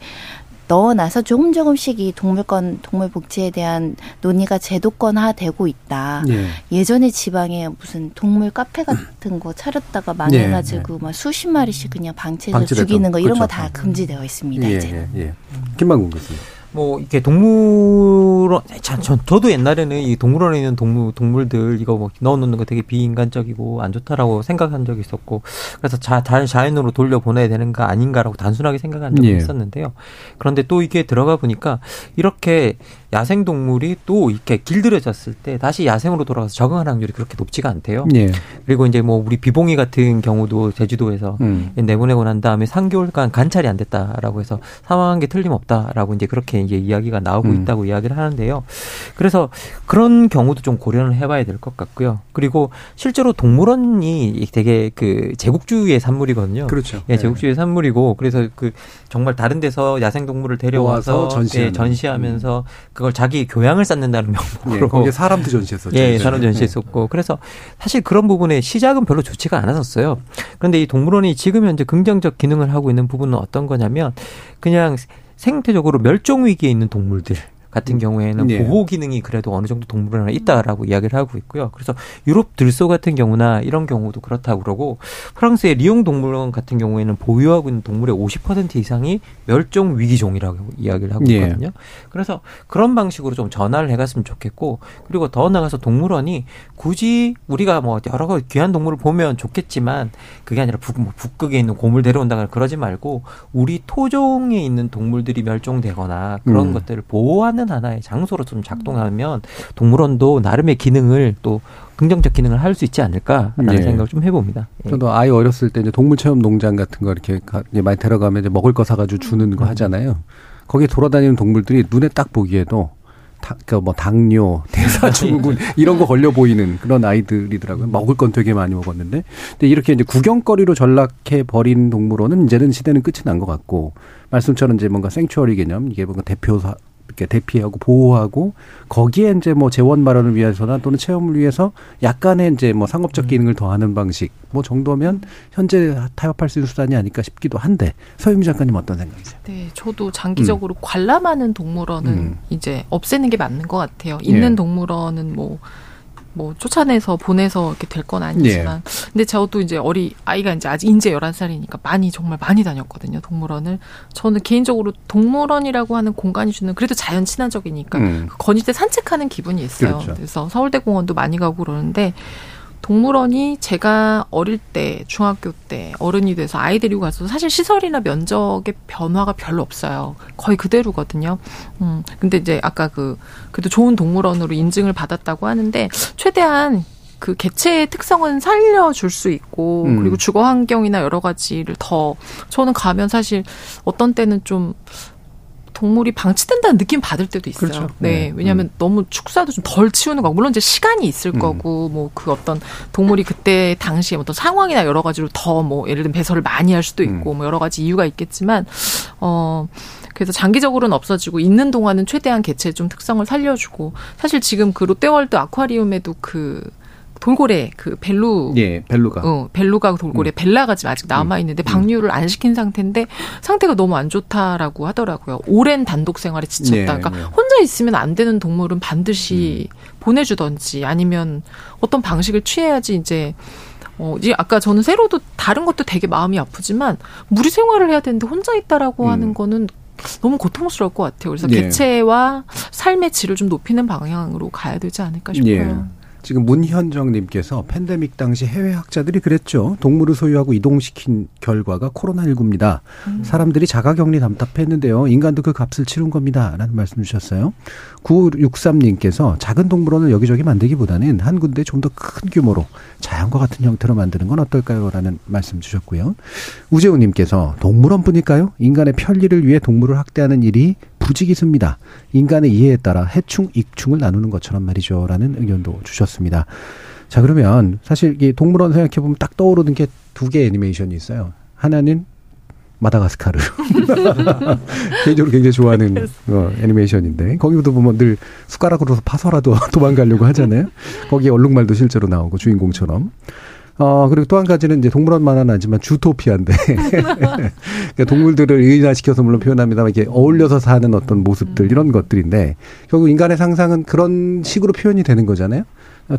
Speaker 5: 넣어놔서 조금 조금씩 이 동물권 동물 복지에 대한 논의가 제도권화되고 있다. 예. 전에 지방에 무슨 동물 카페 같은 거 차렸다가 망해가지고 예. 막 수십 마리씩 그냥 방치해서 죽이는 거 이런 그렇죠. 거다 금지되어 있습니다. 예. 이제. 예. 예.
Speaker 2: 김만국 교수님.
Speaker 6: 뭐 이렇게 동물원 참 저, 저도 옛날에는 이 동물원에 있는 동물 동물들 이거 뭐 넣어놓는 거 되게 비인간적이고 안 좋다라고 생각한 적이 있었고 그래서 자 다른 자연으로 돌려 보내야 되는 거 아닌가라고 단순하게 생각한 적이 예. 있었는데요. 그런데 또 이게 들어가 보니까 이렇게 야생 동물이 또 이렇게 길들여졌을 때 다시 야생으로 돌아가서 적응하는 확률이 그렇게 높지가 않대요. 예. 그리고 이제 뭐 우리 비봉이 같은 경우도 제주도에서 음. 내보내고 난 다음에 3개월간 관찰이 안 됐다라고 해서 사망한 게 틀림없다라고 이제 그렇게 이제 이야기가 나오고 음. 있다고 이야기를 하는데요. 그래서 그런 경우도 좀 고려를 해봐야 될 것 같고요. 그리고 실제로 동물원이 되게 그 제국주의의 산물이거든요.
Speaker 2: 그렇죠.
Speaker 6: 예, 제국주의의 산물이고 그래서 그 정말 다른 데서 야생 동물을 데려와서 전시하는. 예, 전시하면서 음. 그걸 자기 교양을 쌓는다는 명목으로.
Speaker 2: 예, 거기에 사람도 전시했었죠.
Speaker 6: 예, 사람 전시했었고. 그래서 사실 그런 부분에 시작은 별로 좋지가 않았었어요. 그런데 이 동물원이 지금 현재 긍정적 기능을 하고 있는 부분은 어떤 거냐면 그냥 생태적으로 멸종 위기에 있는 동물들 같은 경우에는 네. 보호 기능이 그래도 어느 정도 동물원에 있다라고 이야기를 하고 있고요. 그래서 유럽 들소 같은 경우나 이런 경우도 그렇다고 그러고 프랑스의 리옹 동물원 같은 경우에는 보유하고 있는 동물의 50% 이상이 멸종 위기종이라고 이야기를 하고 네. 있거든요. 네. 그래서 그런 방식으로 좀 전환을 해갔으면 좋겠고 그리고 더 나가서 동물원이 굳이 우리가 뭐 여러 가지 귀한 동물을 보면 좋겠지만 그게 아니라 북, 뭐 북극에 있는 곰을 데려온다거나 그러지 말고 우리 토종에 있는 동물들이 멸종되거나 그런 음. 것들을 보호하는 하는 하나의 장소로 좀 작동하면 동물원도 나름의 기능을 또 긍정적 기능을 할 수 있지 않을까라는 예. 생각을 좀 해봅니다.
Speaker 2: 예. 저도 아이 어렸을 때 이제 동물 체험 농장 같은 거 이렇게 많이 데려가면 이제 먹을 거 사가지고 주는 거 음. 하잖아요. 거기에 돌아다니는 동물들이 눈에 딱 보기에도 그뭐 당뇨, 대사증후군 이런 거 걸려 보이는 그런 아이들이더라고요. 먹을 건 되게 많이 먹었는데, 근데 이렇게 이제 구경거리로 전락해 버린 동물원은 이제는 시대는 끝이 난 것 같고 말씀처럼 이제 뭔가 생츄어리 개념 이게 뭔가 대표 이렇게 대피하고 보호하고 거기에 이제 뭐 재원 마련을 위해서나 또는 체험을 위해서 약간의 이제 뭐 상업적 음. 기능을 더하는 방식 뭐 정도면 현재 타협할 수 있는 수단이 아닐까 싶기도 한데 서유미 작가님 어떤 생각이세요?
Speaker 14: 네, 저도 장기적으로 음. 관람하는 동물원은 음. 이제 없애는 게 맞는 것 같아요. 있는 예. 동물원은 뭐 뭐 쫓아내서 보내서 이렇게 될 건 아니지만 예. 근데 저도 이제 어리 아이가 이제 아직 인제 열한 살이니까 많이 정말 많이 다녔거든요 동물원을 저는 개인적으로 동물원이라고 하는 공간이 주는 그래도 자연 친화적이니까 음. 그 건의 때 산책하는 기분이 있어요 그렇죠. 그래서 서울대 공원도 많이 가고 그러는데 동물원이 제가 어릴 때 중학교 때 어른이 돼서 아이 데리고 가서 사실 시설이나 면적의 변화가 별로 없어요. 거의 그대로거든요. 음 근데 이제 아까 그 그래도 좋은 동물원으로 인증을 받았다고 하는데 최대한 그 개체의 특성은 살려줄 수 있고 음. 그리고 주거 환경이나 여러 가지를 더 저는 가면 사실 어떤 때는 좀 동물이 방치된다는 느낌 받을 때도 있어요. 그렇죠. 네. 네. 왜냐하면 음. 너무 축사도 좀 덜 치우는 거고 물론 이제 시간이 있을 음. 거고 뭐 그 어떤 동물이 그때 당시에 어떤 상황이나 여러 가지로 더 뭐 예를 들면 배설을 많이 할 수도 있고 음. 뭐 여러 가지 이유가 있겠지만 어 그래서 장기적으로는 없어지고 있는 동안은 최대한 개체의 좀 특성을 살려주고 사실 지금 그 롯데월드 아쿠아리움에도 그 돌고래 그 벨루
Speaker 2: 예 벨루가
Speaker 14: 어 벨루가 돌고래 음. 벨라가 지금 아직 남아 있는데 음. 방류를 안 시킨 상태인데 상태가 너무 안 좋다라고 하더라고요. 오랜 단독 생활에 지쳤다. 네, 그러니까 네. 혼자 있으면 안 되는 동물은 반드시 음. 보내주던지 아니면 어떤 방식을 취해야지 이제 어, 이제 아까 저는 새로도 다른 것도 되게 마음이 아프지만 무리 생활을 해야 되는데 혼자 있다라고 음. 하는 거는 너무 고통스러울 것 같아요. 그래서 예. 개체와 삶의 질을 좀 높이는 방향으로 가야 되지 않을까 싶어요. 예.
Speaker 2: 지금 문현정님께서 팬데믹 당시 해외 학자들이 그랬죠. 동물을 소유하고 이동시킨 결과가 코로나19입니다. 음. 사람들이 자가격리 답답했는데요. 인간도 그 값을 치른 겁니다. 라는 말씀 주셨어요. 963님께서 작은 동물원을 여기저기 만들기보다는 한 군데 좀 더 큰 규모로 자연과 같은 형태로 만드는 건 어떨까요? 라는 말씀 주셨고요. 우재우님께서 동물원뿐일까요? 인간의 편리를 위해 동물을 학대하는 일이 부지기수입니다. 인간의 이해에 따라 해충, 익충을 나누는 것처럼 말이죠. 라는 의견도 주셨습니다. 자, 그러면 사실 이 동물원 생각해보면 딱 떠오르는 게 두 개의 애니메이션이 있어요. 하나는 마다가스카르. 개인적으로 굉장히 좋아하는 어, 애니메이션인데 거기도 보면 늘 숟가락으로 파서라도 도망가려고 하잖아요. 거기에 얼룩말도 실제로 나오고 주인공처럼. 어, 그리고 또 한 가지는 이제 동물원만은 아니지만 주토피아인데. 그러니까 동물들을 의인화시켜서 물론 표현합니다만 이렇게 어울려서 사는 어떤 모습들 이런 것들인데 결국 인간의 상상은 그런 식으로 표현이 되는 거잖아요.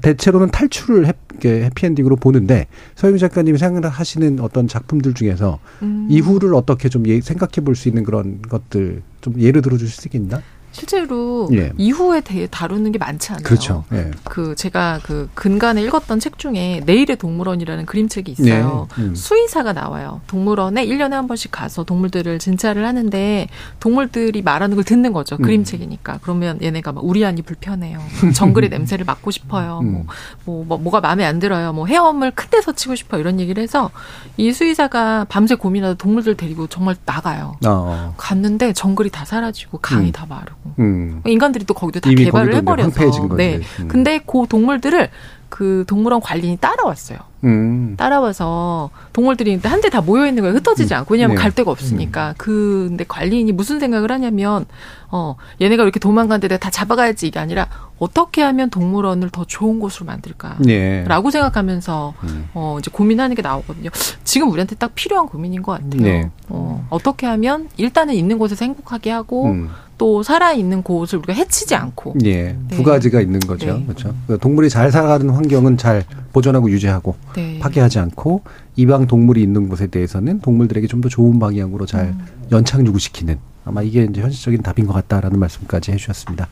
Speaker 2: 대체로는 탈출을 해, 해피엔딩으로 보는데 서유미 작가님이 생각하시는 어떤 작품들 중에서 음. 이후를 어떻게 좀 예, 생각해 볼 수 있는 그런 것들 좀 예를 들어 주실 수 있나?
Speaker 14: 실제로 예. 이후에 대해 다루는 게 많지 않아요.
Speaker 2: 그렇죠. 예.
Speaker 14: 그 제가 그 근간에 읽었던 책 중에 내일의 동물원이라는 그림책이 있어요. 네. 음. 수의사가 나와요. 동물원에 1년에 한 번씩 가서 동물들을 진찰을 하는데 동물들이 말하는 걸 듣는 거죠. 음. 그림책이니까. 그러면 얘네가 막 우리 안이 불편해요. 정글의 냄새를 맡고 싶어요. 음. 뭐, 뭐, 뭐, 뭐가 마음에 안 들어요. 뭐 헤엄을 큰 데서 치고 싶어 이런 얘기를 해서 이 수의사가 밤새 고민하다 동물들 데리고 정말 나가요. 어. 갔는데 정글이 다 사라지고 강이 음. 다 마르고. 음. 인간들이 또 거기도 다 개발을 해버려서. 네. 음. 근데 그 동물들을 그 동물원 관리인이 따라왔어요. 음. 따라와서 동물들이 한대다 모여 있는 거예요. 흩어지지 음. 않고 왜냐하면 네. 갈 데가 없으니까. 음. 그 근데 관리인이 무슨 생각을 하냐면 어 얘네가 이렇게 도망간데 다 잡아가야지 이게 아니라 어떻게 하면 동물원을 더 좋은 곳으로 만들까라고 네. 생각하면서 음. 어 이제 고민하는 게 나오거든요. 지금 우리한테 딱 필요한 고민인 것 같아요. 네. 어 어떻게 하면 일단은 있는 곳에서 행복하게 하고 음. 또 살아 있는 곳을 우리가 해치지 않고.
Speaker 2: 예, 네. 두 가지가 있는 거죠. 네. 그렇죠. 그러니까 동물이 잘 살아가는 환 경은 잘 보존하고 유지하고 네. 파괴하지 않고 이방 동물이 있는 곳에 대해서는 동물들에게 좀 더 좋은 방향으로 잘 음. 연착 유구시키는 아마 이게 이제 현실적인 답인 것 같다라는 말씀까지 해주셨습니다.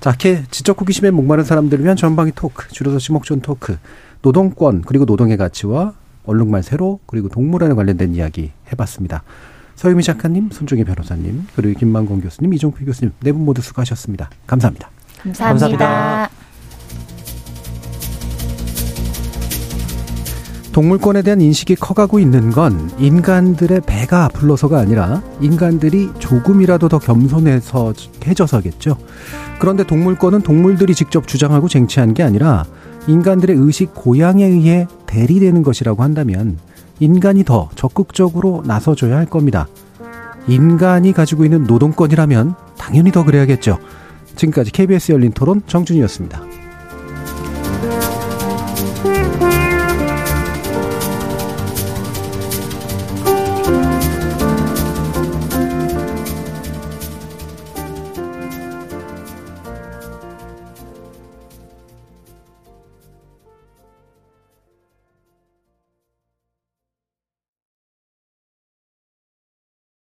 Speaker 2: 자, 이렇게 지적 호기심에 목마른 사람들을 위한 전방위 토크, 줄여서 지목전 토크, 노동권 그리고 노동의 가치와 얼룩말 세로 그리고 동물원에 관련된 이야기 해봤습니다. 서유미 작가님, 손종희 변호사님, 그리고 김만공 교수님, 이종필 교수님 네 분 모두 수고하셨습니다. 감사합니다.
Speaker 5: 감사합니다. 감사합니다.
Speaker 2: 동물권에 대한 인식이 커가고 있는 건 인간들의 배가 불러서가 아니라 인간들이 조금이라도 더 겸손해서 해져서겠죠. 그런데 동물권은 동물들이 직접 주장하고 쟁취한 게 아니라 인간들의 의식 고양에 의해 대리되는 것이라고 한다면 인간이 더 적극적으로 나서줘야 할 겁니다. 인간이 가지고 있는 노동권이라면 당연히 더 그래야겠죠. 지금까지 KBS 열린 토론 정준이었습니다.